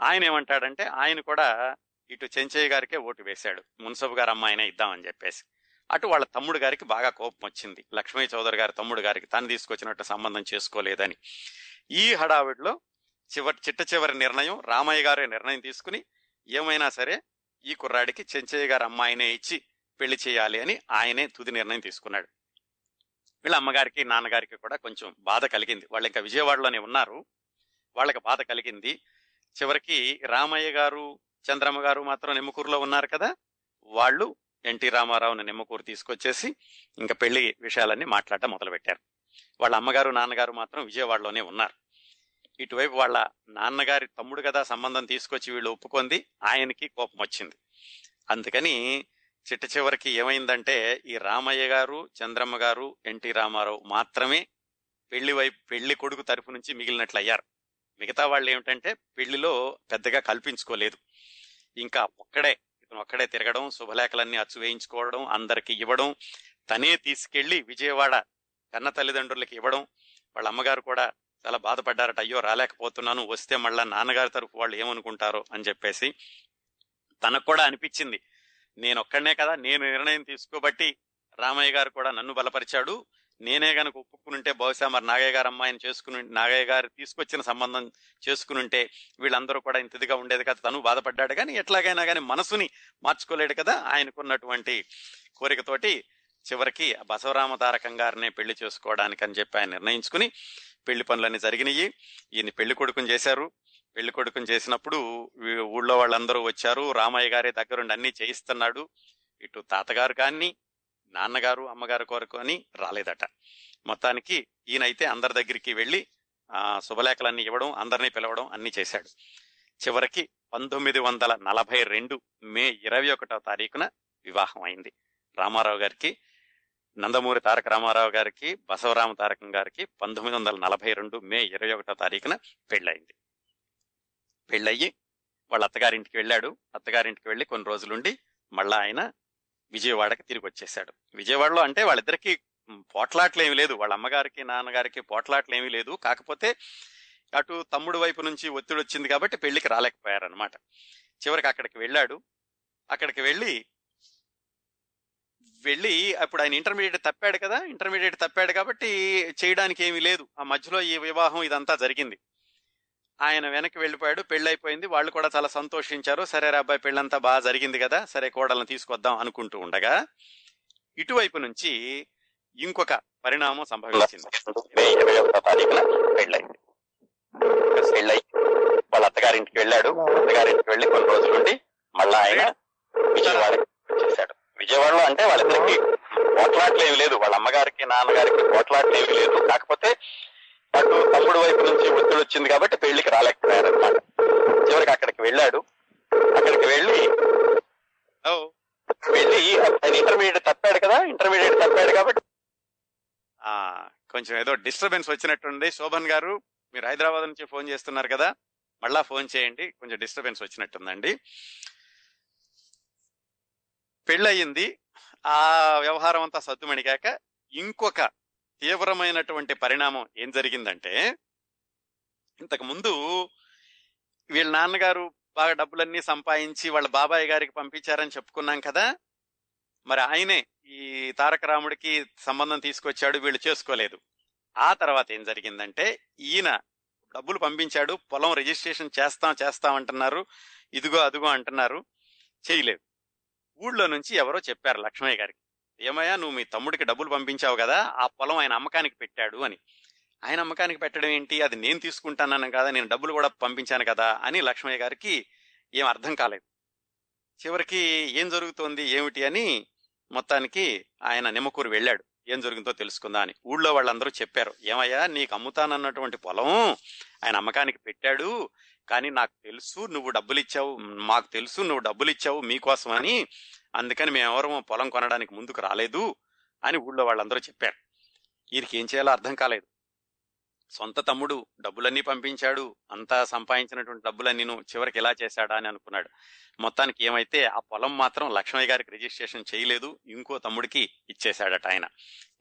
ఆయన ఏమంటాడంటే ఆయన కూడా ఇటు చెంచయ్య గారికే ఓటు వేశాడు. మున్సబు గారు అమ్మాయినే ఇద్దామని చెప్పేసి. అటు వాళ్ళ తమ్ముడు గారికి బాగా కోపం వచ్చింది. లక్ష్మీ చౌదరి గారి తమ్ముడు గారికి తను తీసుకొచ్చినట్టు సంబంధం చేసుకోలేదని. ఈ హడావిడిలో చివరి చిట్ట చివరి నిర్ణయం రామయ్య గారే నిర్ణయం తీసుకుని ఏమైనా సరే ఈ కుర్రాడికి చెంచయ్య గారి అమ్మాయినే ఇచ్చి పెళ్ళి చేయాలి అని ఆయనే తుది నిర్ణయం తీసుకున్నాడు. వీళ్ళ అమ్మగారికి నాన్నగారికి కూడా కొంచెం బాధ కలిగింది. వాళ్ళు ఇంకా విజయవాడలోనే ఉన్నారు. వాళ్ళకి బాధ కలిగింది. చివరికి రామయ్య గారు చంద్రమ్మ గారు మాత్రం నిమ్మకూరులో ఉన్నారు కదా? వాళ్ళు ఎన్టీ రామారావుని నిమ్మకూరు తీసుకొచ్చేసి ఇంకా పెళ్ళి విషయాలన్నీ మాట్లాడటం మొదలుపెట్టారు. వాళ్ళ అమ్మగారు నాన్నగారు మాత్రం విజయవాడలోనే ఉన్నారు. ఇటువైపు వాళ్ళ నాన్నగారి తమ్ముడు కదా సంబంధం తీసుకొచ్చి వీళ్ళు ఒప్పుకుంది ఆయనకి కోపం వచ్చింది అందుకని చిట్ట చివరికి ఏమైందంటే ఈ రామయ్య గారు చంద్రమ్మ గారు ఎన్టీ రామారావు మాత్రమే పెళ్ళి వైపు పెళ్ళి కొడుకు తరపు నుంచి మిగిలినట్లు అయ్యారు మిగతా వాళ్ళు ఏమిటంటే పెళ్ళిలో పెద్దగా కల్పించుకోలేదు. ఇంకా ఒక్కడే ఇతను ఒక్కడే తిరగడం శుభలేఖలన్నీ అచ్చు వేయించుకోవడం అందరికి ఇవ్వడం తనే తీసుకెళ్ళి విజయవాడ కన్న తల్లిదండ్రులకి ఇవ్వడం వాళ్ళ అమ్మగారు కూడా చాలా బాధపడ్డారట అయ్యో రాలేకపోతున్నాను వస్తే మళ్ళా నాన్నగారి తరఫు వాళ్ళు ఏమనుకుంటారో అని చెప్పేసి తనకు కూడా అనిపించింది. నేను ఒక్కడనే కదా నేను నిర్ణయం తీసుకోబట్టి రామయ్య గారు కూడా నన్ను బలపరిచాడు. నేనే గనక ఒప్పుకునుంటే బహుశా మరి నాగయ్య గారు అమ్మాయిని చేసుకుని నాగయ్య గారు తీసుకొచ్చిన సంబంధం చేసుకునుంటే వీళ్ళందరూ కూడా ఇంతదిగా ఉండేది కదా తను బాధపడ్డాడు కానీ ఎట్లాగైనా కానీ మనసుని మార్చుకోలేడు కదా ఆయనకున్నటువంటి కోరికతోటి చివరికి బసవరామ తారకం గారినే పెళ్ళి చేసుకోవడానికి అని చెప్పి ఆయన నిర్ణయించుకుని పెళ్ళి పనులన్నీ జరిగినాయి ఈయన పెళ్ళి కొడుకుని చేశారు. పెళ్ళి కొడుకుని చేసినప్పుడు ఊళ్ళో వాళ్ళందరూ వచ్చారు. రామయ్య గారి దగ్గరుండి అన్ని చేయిస్తున్నాడు. ఇటు తాతగారు కానీ నాన్నగారు అమ్మగారు కొరకు అని రాలేదట. మొత్తానికి ఈయనైతే అందరి దగ్గరికి వెళ్ళి ఆ శుభలేఖలన్నీ ఇవ్వడం అందరినీ పిలవడం అన్ని చేశాడు. చివరికి పంతొమ్మిది వందల నలభై రెండు మే ఇరవై ఒకటో తారీఖున వివాహం అయింది. రామారావు గారికి నందమూరి తారక రామారావు గారికి బసవరామ తారకం గారికి పంతొమ్మిది వందల నలభై రెండు మే ఇరవై ఒకటో తారీఖున పెళ్ళయింది. పెళ్ళయ్యి వాళ్ళ అత్తగారింటికి వెళ్ళాడు. అత్తగారింటికి వెళ్ళి కొన్ని రోజులుండి మళ్ళా ఆయన విజయవాడకి తిరిగి వచ్చేసాడు విజయవాడలో అంటే వాళ్ళిద్దరికి పోట్లాట్లు ఏమీ లేదు. వాళ్ళ అమ్మగారికి నాన్నగారికి పోట్లాట్లు ఏమీ లేదు. కాకపోతే అటు తమ్ముడు వైపు నుంచి ఒత్తిడి వచ్చింది కాబట్టి పెళ్ళికి రాలేకపోయారనమాట చివరికి అక్కడికి వెళ్ళాడు. అక్కడికి వెళ్ళి వెళ్ళి అప్పుడు ఆయన ఇంటర్మీడియట్ తప్పాడు కదా. ఇంటర్మీడియట్ తప్పాడు కాబట్టి చేయడానికి ఏమీ లేదు. ఆ మధ్యలో ఈ వివాహం ఇదంతా జరిగింది. ఆయన వెనక్కి వెళ్ళిపోయాడు పెళ్ళి అయిపోయింది వాళ్ళు కూడా చాలా సంతోషించారు. సరే రా అబ్బాయి పెళ్ళంతా బాగా జరిగింది కదా సరే కోడలను తీసుకొద్దాం అనుకుంటూ ఉండగా ఇటువైపు నుంచి ఇంకొక పరిణామం సంభవించింది. ఇరవై ఒకటో తారీఖున వాళ్ళ అత్తగారింటికి వెళ్ళాడు. అత్తగారింటికి వెళ్ళి కొన్ని రోజులుండి మళ్ళా ఆయన విజయవాడ వచ్చేసాడు విజయవాడలో అంటే వాళ్ళిద్దరికి పోట్లాట్లు ఏమి లేదు. వాళ్ళ అమ్మగారికి నాన్నగారికి పోట్లాట్లు ఏమి లేదు. కాకపోతే అటు తమ్ముడు వైపు నుంచి ఒత్తిడి వచ్చింది కాబట్టి పెళ్ళికి రాలేకపోయారు అనమాట చివరికి అక్కడికి వెళ్ళాడు. అక్కడికి వెళ్ళి వెళ్ళి ఇంటర్మీడియట్ తప్పాడు కదా ఇంటర్మీడియట్ తప్పాడు కాబట్టి కొంచెం ఏదో డిస్టర్బెన్స్ వచ్చినట్టుంది. శోభన్ గారు మీరు హైదరాబాద్ నుంచి ఫోన్ చేస్తున్నారు కదా మళ్ళా ఫోన్ చేయండి. కొంచెం డిస్టర్బెన్స్ వచ్చినట్టుందండి. పెళ్ళయింది. ఆ వ్యవహారం అంతా సద్దుమణిగాక ఇంకొక తీవ్రమైనటువంటి పరిణామం ఏం జరిగిందంటే ఇంతకు ముందు వీళ్ళ నాన్నగారు బాగా డబ్బులన్నీ సంపాదించి వాళ్ళ బాబాయ్ గారికి పంపించారని చెప్పుకున్నాం కదా మరి ఆయనే ఈ తారక రాముడికి సంబంధం తీసుకొచ్చాడు వీళ్ళు చేసుకోలేదు. ఆ తర్వాత ఏం జరిగిందంటే ఈయన డబ్బులు పంపించాడు పొలం రిజిస్ట్రేషన్ చేస్తాం చేస్తాం అంటున్నారు ఇదిగో అదిగో అంటున్నారు చేయలేదు. ఊళ్ళో నుంచి ఎవరో చెప్పారు లక్ష్మయ్య గారికి. ఏమయ్యా నువ్వు మీ తమ్ముడికి డబ్బులు పంపించావు కదా ఆ పొలం ఆయన అమ్మకానికి పెట్టాడు అని. ఆయన అమ్మకానికి పెట్టడం ఏంటి? అది నేను తీసుకుంటానన్నాను కదా నేను డబ్బులు కూడా పంపించాను కదా అని లక్ష్మయ్య గారికి ఏం అర్థం కాలేదు. చివరికి ఏం జరుగుతోంది ఏమిటి అని మొత్తానికి ఆయన నిమ్మకూరు వెళ్ళాడు. ఏం జరిగిందో తెలుసుకుందా అని. ఊళ్ళో వాళ్ళందరూ చెప్పారు ఏమయ్యా నీకు అమ్ముతానన్నటువంటి పొలం ఆయన అమ్మకానికి పెట్టాడు కానీ నాకు తెలుసు నువ్వు డబ్బులు ఇచ్చావు మాకు తెలుసు నువ్వు డబ్బులు ఇచ్చావు అని అందుకని మేమెవరము పొలం కొనడానికి ముందుకు రాలేదు అని ఊళ్ళో వాళ్ళందరూ చెప్పారు. వీరికి ఏం చేయాలో అర్థం కాలేదు. సొంత తమ్ముడు డబ్బులన్నీ పంపించాడు. అంతా సంపాదించినటువంటి డబ్బులన్నీ చివరికి ఇలా చేశాడా అని అనుకున్నాడు. మొత్తానికి ఏమైతే ఆ పొలం మాత్రం లక్ష్మయ్య గారికి రిజిస్ట్రేషన్ చేయలేదు. ఇంకో తమ్ముడికి ఇచ్చేశాడట ఆయన.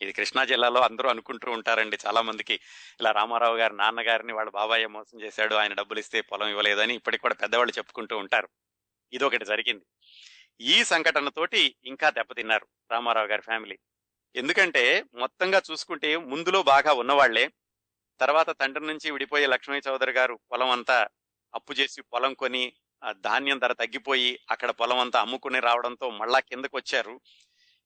ఇది కృష్ణా జిల్లాలో అందరూ అనుకుంటూ ఉంటారండి చాలా మందికి ఇలా రామారావు గారి నాన్నగారిని వాళ్ళ బాబాయ్ మోసం చేశాడు. ఆయన డబ్బులు ఇస్తే పొలం ఇవ్వలేదని ఇప్పటికి కూడా పెద్దవాళ్ళు చెప్పుకుంటూ ఉంటారు. ఇదొకటి జరిగింది. ఈ సంఘటనతోటి ఇంకా దెబ్బతిన్నారు రామారావు గారి ఫ్యామిలీ. ఎందుకంటే మొత్తంగా చూసుకుంటే ముందులో బాగా ఉన్నవాళ్ళే తర్వాత తండ్రి నుంచి విడిపోయే లక్ష్మయ్య చౌదరి గారు పొలం అంతా అప్పు చేసి పొలం కొని ఆ ధాన్యం ధర తగ్గిపోయి అక్కడ పొలం అంతా అమ్ముకుని రావడంతో మళ్ళా కిందకు వచ్చారు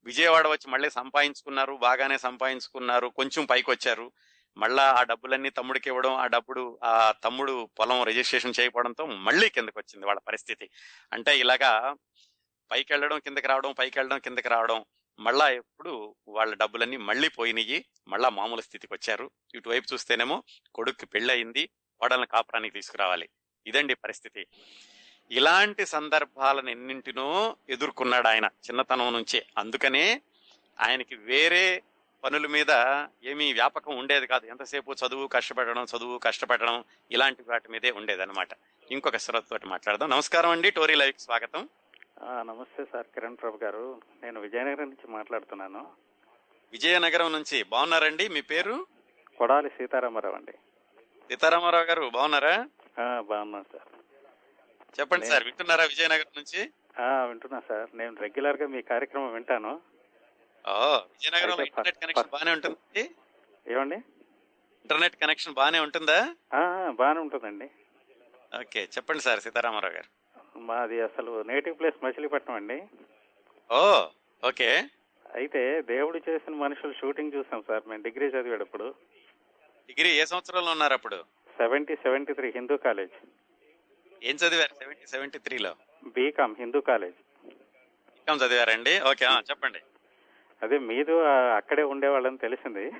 విజయవాడ వచ్చి మళ్ళీ సంపాదించుకున్నారు బాగానే సంపాదించుకున్నారు కొంచెం పైకి వచ్చారు మళ్ళా ఆ డబ్బులన్నీ తమ్ముడికి ఇవ్వడం ఆ డబ్బుడు ఆ తమ్ముడు పొలం రిజిస్ట్రేషన్ చేయకపోవడంతో మళ్ళీ కిందకు వచ్చింది వాళ్ళ పరిస్థితి. అంటే ఇలాగా పైకి వెళ్ళడం కిందకి రావడం పైకి వెళ్ళడం కిందకి రావడం మళ్ళా ఎప్పుడు వాళ్ళ డబ్బులన్నీ మళ్ళీ పోయినాయి మళ్ళా మామూలు స్థితికి వచ్చారు ఇటువైపు చూస్తేనేమో కొడుక్కి పెళ్ళయింది కోడల్ని కాపురానికి తీసుకురావాలి. ఇదండి పరిస్థితి. ఇలాంటి సందర్భాలను ఎన్నింటినో ఎదుర్కొన్నాడు ఆయన చిన్నతనం నుంచే. అందుకనే ఆయనకి వేరే పనుల మీద ఏమీ వ్యాపకం ఉండేది కాదు. ఎంతసేపు చదువు కష్టపడడం చదువు కష్టపడడం ఇలాంటి వాటి మీదే ఉండేదన్నమాట. ఇంకొక శ్రోతతోటి మాట్లాడదాం. నమస్కారం అండి. టోరీ లైఫ్ స్వాగతం. నమస్తే సార్ కిరణ్ ప్రభు గారు. నేను విజయనగరం నుంచి మాట్లాడుతున్నాను. విజయనగరం నుంచి బాగున్నారండి? మీ పేరు? కొడాలి సీతారామరావు అండి. సీతారామారావు గారు బాగున్నారా? ఆ, బాగున్నాను సార్. చెప్పండి సార్ వింటున్నారా విజయనగరం నుంచి? వింటున్నా సార్. నేను రెగ్యులర్గా మీ కార్యక్రమం వింటాను. ప- ఇంటర్నెట్ కనెక్షన్ ఉంటుంది ఏమండి? ఇంటర్నెట్ కనెక్షన్ బానే ఉంటుందా? బాగానే ఉంటుందండి. ఓకే చెప్పండి సార్ సీతారామారావు గారు. మాది అసలు నేటివ్ ప్లేస్ మచిలీపట్నం అండి. Oh okay. అయితే దేవుడు చేసిన మనుషులు షూటింగ్ చూసాం సార్ మేము డిగ్రీ చదివేటప్పుడు. డిగ్రీ ఏ సంవత్సరంలో ఉన్నారు అప్పుడు? Seventy seventy three Hindu college. ఏం చదివారు సెవెంటీ సెవెంటీ త్రీలో? BCom Hindu college. బీకామ్ చదివారండి? ఓకే ఆ, చెప్పండి. అదే మీరు ఆ, అక్కడే ఉండేవాళ్ళని తెలిసింది.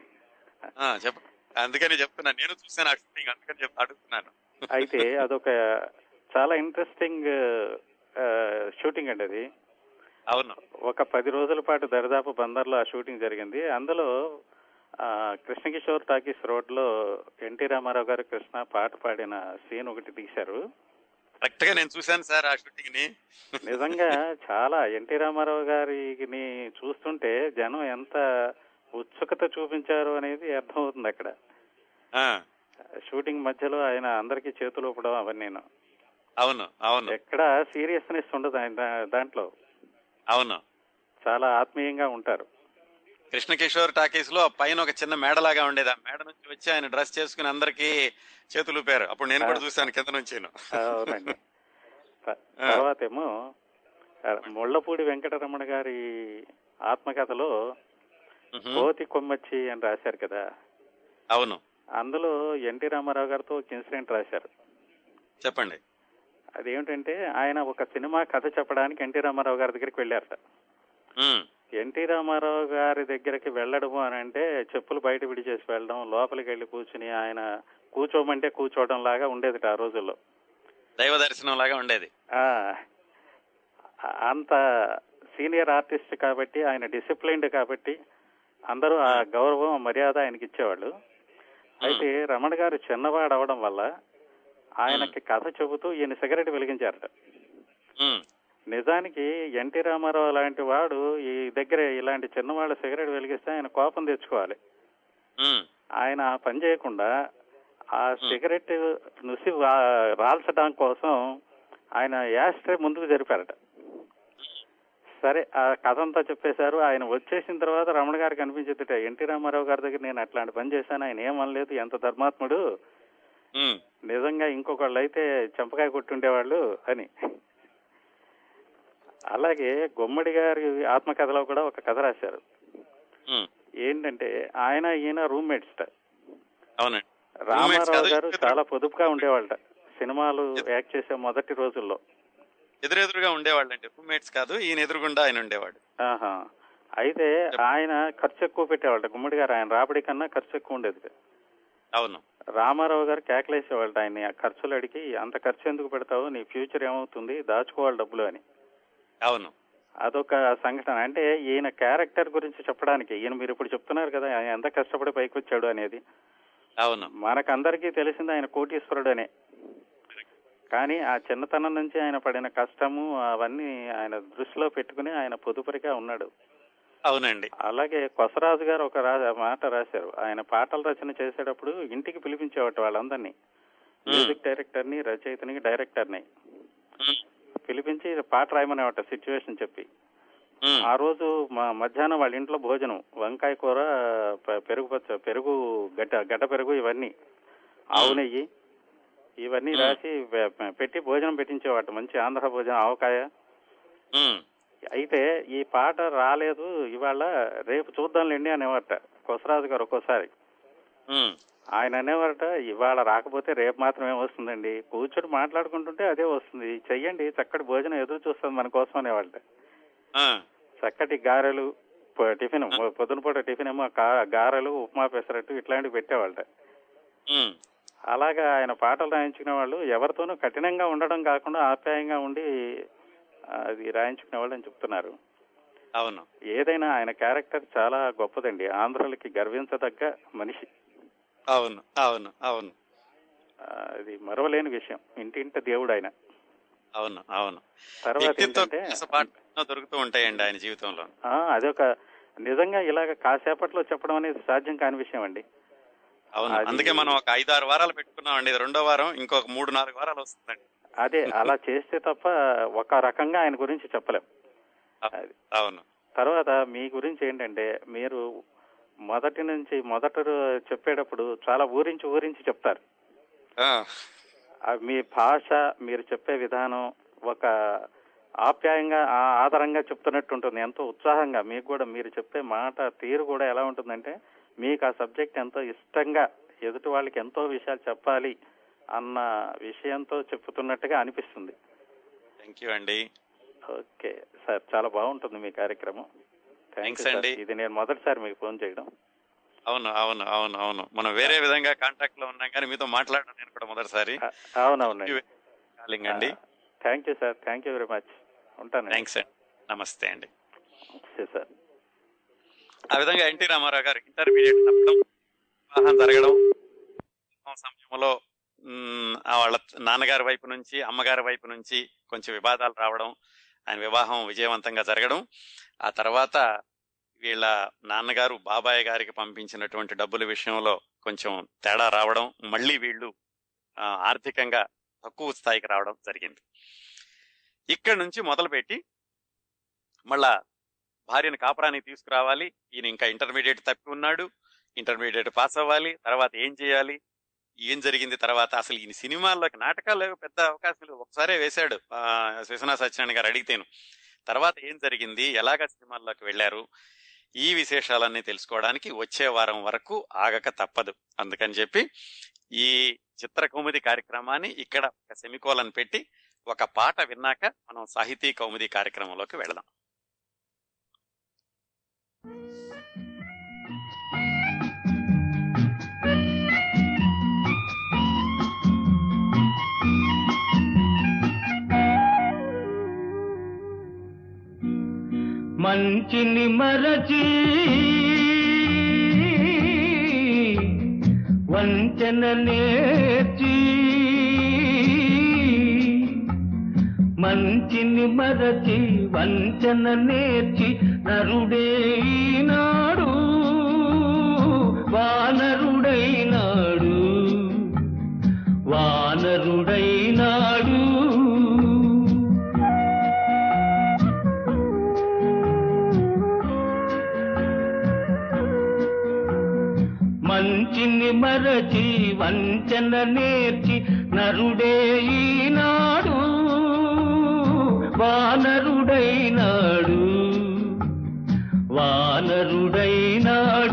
ఆ, చెప్ప అందుకని చెప్తున్నా నేను చూసాను ఆ షూటింగ్ అందుకని చెప్ అడుగుతున్నాను. అయితే అదొక చాలా ఇంట్రెస్టింగ్ షూటింగ్ అండి అది. అవును. ఒక పది రోజుల పాటు దరిదాపు బందర్లో ఆ షూటింగ్ జరిగింది. అందులో కృష్ణకిషోర్ టాకీస్ రోడ్లో ఎన్టీ రామారావు గారు కృష్ణ పాట పాడిన సీన్ ఒకటి తీశారు. కరెక్ట్గా నేను చూశాను సార్ ఆ షూటింగ్ని. నిజంగా చాలా ఎన్టీ రామారావు గారిని చూస్తుంటే జనం ఎంత ఉత్సుకత చూపించారు అనేది అర్థమవుతుంది అక్కడ. షూటింగ్ మధ్యలో ఆయన అందరికీ చేతులు ఊపడం అవన్నీ అవును అవును. ఎక్కడ సీరియస్నెస్ ఉండదు ఆయన దాంట్లో. అవును. చాలా ఆత్మీయంగా ఉంటారు. కృష్ణకిషోర్ టాకీస్లో పైన ఒక చిన్న మేడలాగా ఉండేది. ఆ మేడ నుంచి వచ్చి ఆయన డ్రెస్ చేసుకుని అందరికి చేతులు ఊపారు అప్పుడు నేను కూడా చూశాను కింద నుంచి అవునండి. తర్వాత ఏమో ముళ్ళపూడి వెంకటరమణ గారి ఆత్మకథలో కోతి కొమ్మచ్చి అని రాశారు కదా. అవును. అందులో ఎన్టీ రామారావు గారితో ఒక ఇన్సిడెంట్ రాశారు. చెప్పండి. అదేమిటంటే ఆయన ఒక సినిమా కథ చెప్పడానికి ఎన్టీ రామారావు గారి దగ్గరికి వెళ్ళారు సార్. ఉమ్, ఎన్టీ రామారావు గారి దగ్గరికి వెళ్ళడము అని అంటే చెప్పులు బయట విడిచేసి వెళ్ళడం లోపలికి వెళ్ళి కూర్చుని ఆయన కూర్చోమంటే కూర్చోవడం లాగా ఉండేది ఆ రోజుల్లో. దైవ దర్శనం లాగా ఉండేది. అంత సీనియర్ ఆర్టిస్ట్ కాబట్టి ఆయన డిసిప్లైన్డ్ కాబట్టి అందరూ ఆ గౌరవం మర్యాద ఆయనకి ఇచ్చేవాళ్ళు. అయితే రమణ గారు చిన్నవాడు అవడం వల్ల ఆయనకి కథ చెబుతూ ఈయన సిగరెట్ వెలిగించారట. నిజానికి ఎన్టీ రామారావు లాంటి వాడు ఈ దగ్గర ఇలాంటి చిన్నవాళ్ళ సిగరెట్ వెలిగిస్తే ఆయన కోపం తెచ్చుకోవాలి. ఆయన పని చేయకుండా ఆ సిగరెట్ నుసి రాల్చడం కోసం ఆయన యాస్ట్రే ముందుకు జరిపారట. సరే ఆ కథ అంతా చెప్పేశారు. ఆయన వచ్చేసిన తర్వాత రమణ గారికి అనిపించేదిట ఎన్టీ రామారావు గారి దగ్గర నేను అట్లాంటి పని చేశాను. ఆయన ఏమనలేదు. ఎంత ధర్మాత్ముడు. నిజంగా ఇంకొకళ్ళు అయితే చెంపకాయ కొట్టుండేవాళ్ళు అని. అలాగే గుమ్మడి గారి ఆత్మకథలో కూడా ఒక కథ రాశారు. ఏంటంటే ఆయన ఈయన రూమ్మేట్స్ అవునండి. రామారావు గారు చాలా పొదుపుగా ఉండేవాళ్ళట. సినిమాలు యాక్ట్ చేసే మొదటి రోజుల్లో. ఎదురెదురుగా ఉండేవాళ్ళండి. రూమ్మేట్స్ కాదు ఈయన ఎదురుగుండా ఆయన ఉండేవాడు. ఆహా. అయితే ఆయన ఖర్చు ఎక్కువ పెట్టేవాళ్ళట. గుమ్మడి గారు ఆయన రాబడి కన్నా ఖర్చు ఎక్కువ ఉండేది. అవును. రామారావు గారు కేకలేసేవాళ్ళట ఆయన ఆ ఖర్చులు అడిగి అంత ఖర్చు ఎందుకు పెడతావు? నీ ఫ్యూచర్ ఏమవుతుంది? దాచుకోవాలి డబ్బులు అని. అవును. అదొక సంఘటన. అంటే ఈయన క్యారెక్టర్ గురించి చెప్పడానికి ఈయన మీరు ఇప్పుడు చెప్తున్నారు కదా ఆయన ఎంత కష్టపడి పైకి వచ్చాడు అనేది. అవును. మనకందరికీ తెలిసింది ఆయన కోటీశ్వరుడు అనే కానీ ఆ చిన్నతనం నుంచి ఆయన పడిన కష్టము అవన్నీ ఆయన దృష్టిలో పెట్టుకుని ఆయన పొదుపరిగా ఉన్నాడు. అవునండి. అలాగే కొసరాజు గారు ఒక మాట రాశారు. ఆయన పాటల రచన చేసేటప్పుడు ఇంటికి పిలిపించేవాట వాళ్ళందరినీ. మ్యూజిక్ డైరెక్టర్ని రచయితని డైరెక్టర్ని పిలిపించి పాట రాయమనేవాట సిచ్యువేషన్ చెప్పి. ఆ రోజు మా మధ్యాహ్నం వాళ్ళ ఇంట్లో భోజనం. వంకాయ కూర పెరుగు పచ్చ పెరుగు గడ్డ గడ్డ పెరుగు ఇవన్నీ. ఆవు నెయ్యి. ఇవన్నీ. రాసి పెట్టి భోజనం పెట్టించేవాట. మంచి ఆంధ్ర భోజనం ఆవకాయ. అయితే ఈ పాట రాలేదు ఇవాళ రేపు చూద్దాంలేండి అనేవారట కొసరాజు గారు ఒక్కోసారి. ఆయన అనేవారట ఇవాళ రాకపోతే రేపు మాత్రమే వస్తుందండి. కూర్చొని మాట్లాడుకుంటుంటే అదే వస్తుంది. చెయ్యండి చక్కటి భోజనం ఎదురు చూస్తుంది మన కోసం అనేవాళ్ళట. ఆ, చక్కటి గారెలు టిఫిన్ పొద్దున పూట టిఫిన్ ఏమో గారెలు ఉప్మా పెసరట్టు ఇట్లాంటివి పెట్టేవాళ్ళట. ఉమ్, అలాగా ఆయన పాటలు రాయించుకునే వాళ్ళు ఎవరితోనూ కఠినంగా ఉండడం కాకుండా ఆప్యాయంగా ఉండి అది రాయించుకునే వాళ్ళు అని చెప్తున్నారు. అవును. ఏదైనా ఆయన క్యారెక్టర్ చాలా గొప్పదండి. ఆంధ్రులకి గర్వించదగ్గ మనిషి. అవును అవును అవును. అది మరవలేని విషయం. ఇంటింట దేవుడు ఆయన అవును అవును. తర్వాత ఏంటంటే దొరుకుతూ ఉంటాయండి ఆయన జీవితంలో. అదొక నిజంగా ఇలాగ కాసేపట్లో చెప్పడం అనేది సాధ్యం కాని విషయం అండి అవును అది- అందుకే మనం ఒక ఐదు ఆరు వారాలు పెట్టుకున్నామండి. ఇది రెండో వారం ఇంకొక మూడు నాలుగు వారాలు వస్తుందండి. అదే అలా చేస్తే తప్ప ఒక రకంగా ఆయన గురించి చెప్పలేం. అవును. తర్వాత మీ గురించి ఏంటంటే మీరు మొదటి నుంచి మొదట చెప్పేటప్పుడు చాలా ఊరించి ఊరించి చెప్తారు. మీ భాష మీరు చెప్పే విధానం ఒక ఆప్యాయంగా ఆ- ఆదరంగా చెప్తున్నట్టు ఉంటుంది. ఎంతో ఉత్సాహంగా మీకు కూడా మీరు చెప్పే మాట తీరు కూడా ఎలా ఉంటుందంటే మీకు ఆ సబ్జెక్ట్ ఎంతో ఇష్టంగా ఎదుటి వాళ్ళకి ఎంతో విషయాలు చెప్పాలి అన్న విషయంతో చెప్తున్నట్టుగా అనిపిస్తుంది. థ్యాంక్ యూ అండి. ఓకే సార్ చాలా బాగుంటుంది మీ కార్యక్రమం. Thank Thanks you sir. అండి. ఇది నేను మొదటిసారి మీకు ఫోన్ చేయడం. అవును అవును అవును అవును. మనం వేరే విధంగా కాంటాక్ట్లో ఉన్నాం కానీ మీతో మాట్లాడడం నేను కూడా మొదటిసారి. ఆ, అవునవునండి. కాలింగ్ అండి. Thank you sir. Thank you very much ఉంటాను థ్యాంక్స్ అండి. నమస్తే అండి. సార్. ఆ విధంగా ఎన్టీ రామారావు గారు ఇంటర్మీడియట్ తప్పడం వివాహం జరగడం సమయంలో వాళ్ళ నాన్నగారి వైపు నుంచి అమ్మగారి వైపు నుంచి కొంచెం వివాదాలు రావడం ఆయన వివాహం విజయవంతంగా జరగడం ఆ తర్వాత వీళ్ళ నాన్నగారు బాబాయ్ గారికి పంపించినటువంటి డబ్బుల విషయంలో కొంచెం తేడా రావడం మళ్ళీ వీళ్ళు ఆర్థికంగా తక్కువ స్థాయికి రావడం జరిగింది. ఇక్కడి నుంచి మొదలుపెట్టి మళ్ళా భార్యను కాపురానికి తీసుకురావాలి ఈయన ఇంకా ఇంటర్మీడియట్ తప్పి ఉన్నాడు ఇంటర్మీడియట్ పాస్ అవ్వాలి తర్వాత ఏం చేయాలి ఏం జరిగింది తర్వాత? అసలు ఈ సినిమాల్లోకి నాటకాలు పెద్ద అవకాశం లేదు ఒకసారే వేశాడు ఆ, విశ్వనాథ్ సత్యనారాయణ గారు అడిగితేను. తర్వాత ఏం జరిగింది? ఎలాగ సినిమాల్లోకి వెళ్ళారు? ఈ విశేషాలన్నీ తెలుసుకోవడానికి వచ్చే వారం వరకు ఆగక తప్పదు. అందుకని చెప్పి ఈ చిత్ర కౌముది కార్యక్రమాన్ని ఇక్కడ ఒక సెమికోలను పెట్టి ఒక పాట విన్నాక మనం సాహితీ కౌముది కార్యక్రమంలోకి వెళదాం. మంచిని మరచి వంచన నేర్చి మంచిని మరచి వంచన నేర్చి నరుడే నాడు వానరుడైనాడు వానరుడైనాడు. మరచి వంచన నేర్చి నరుడే ఈనాడు వానరుడైనాడు. వానరుడైనాడు.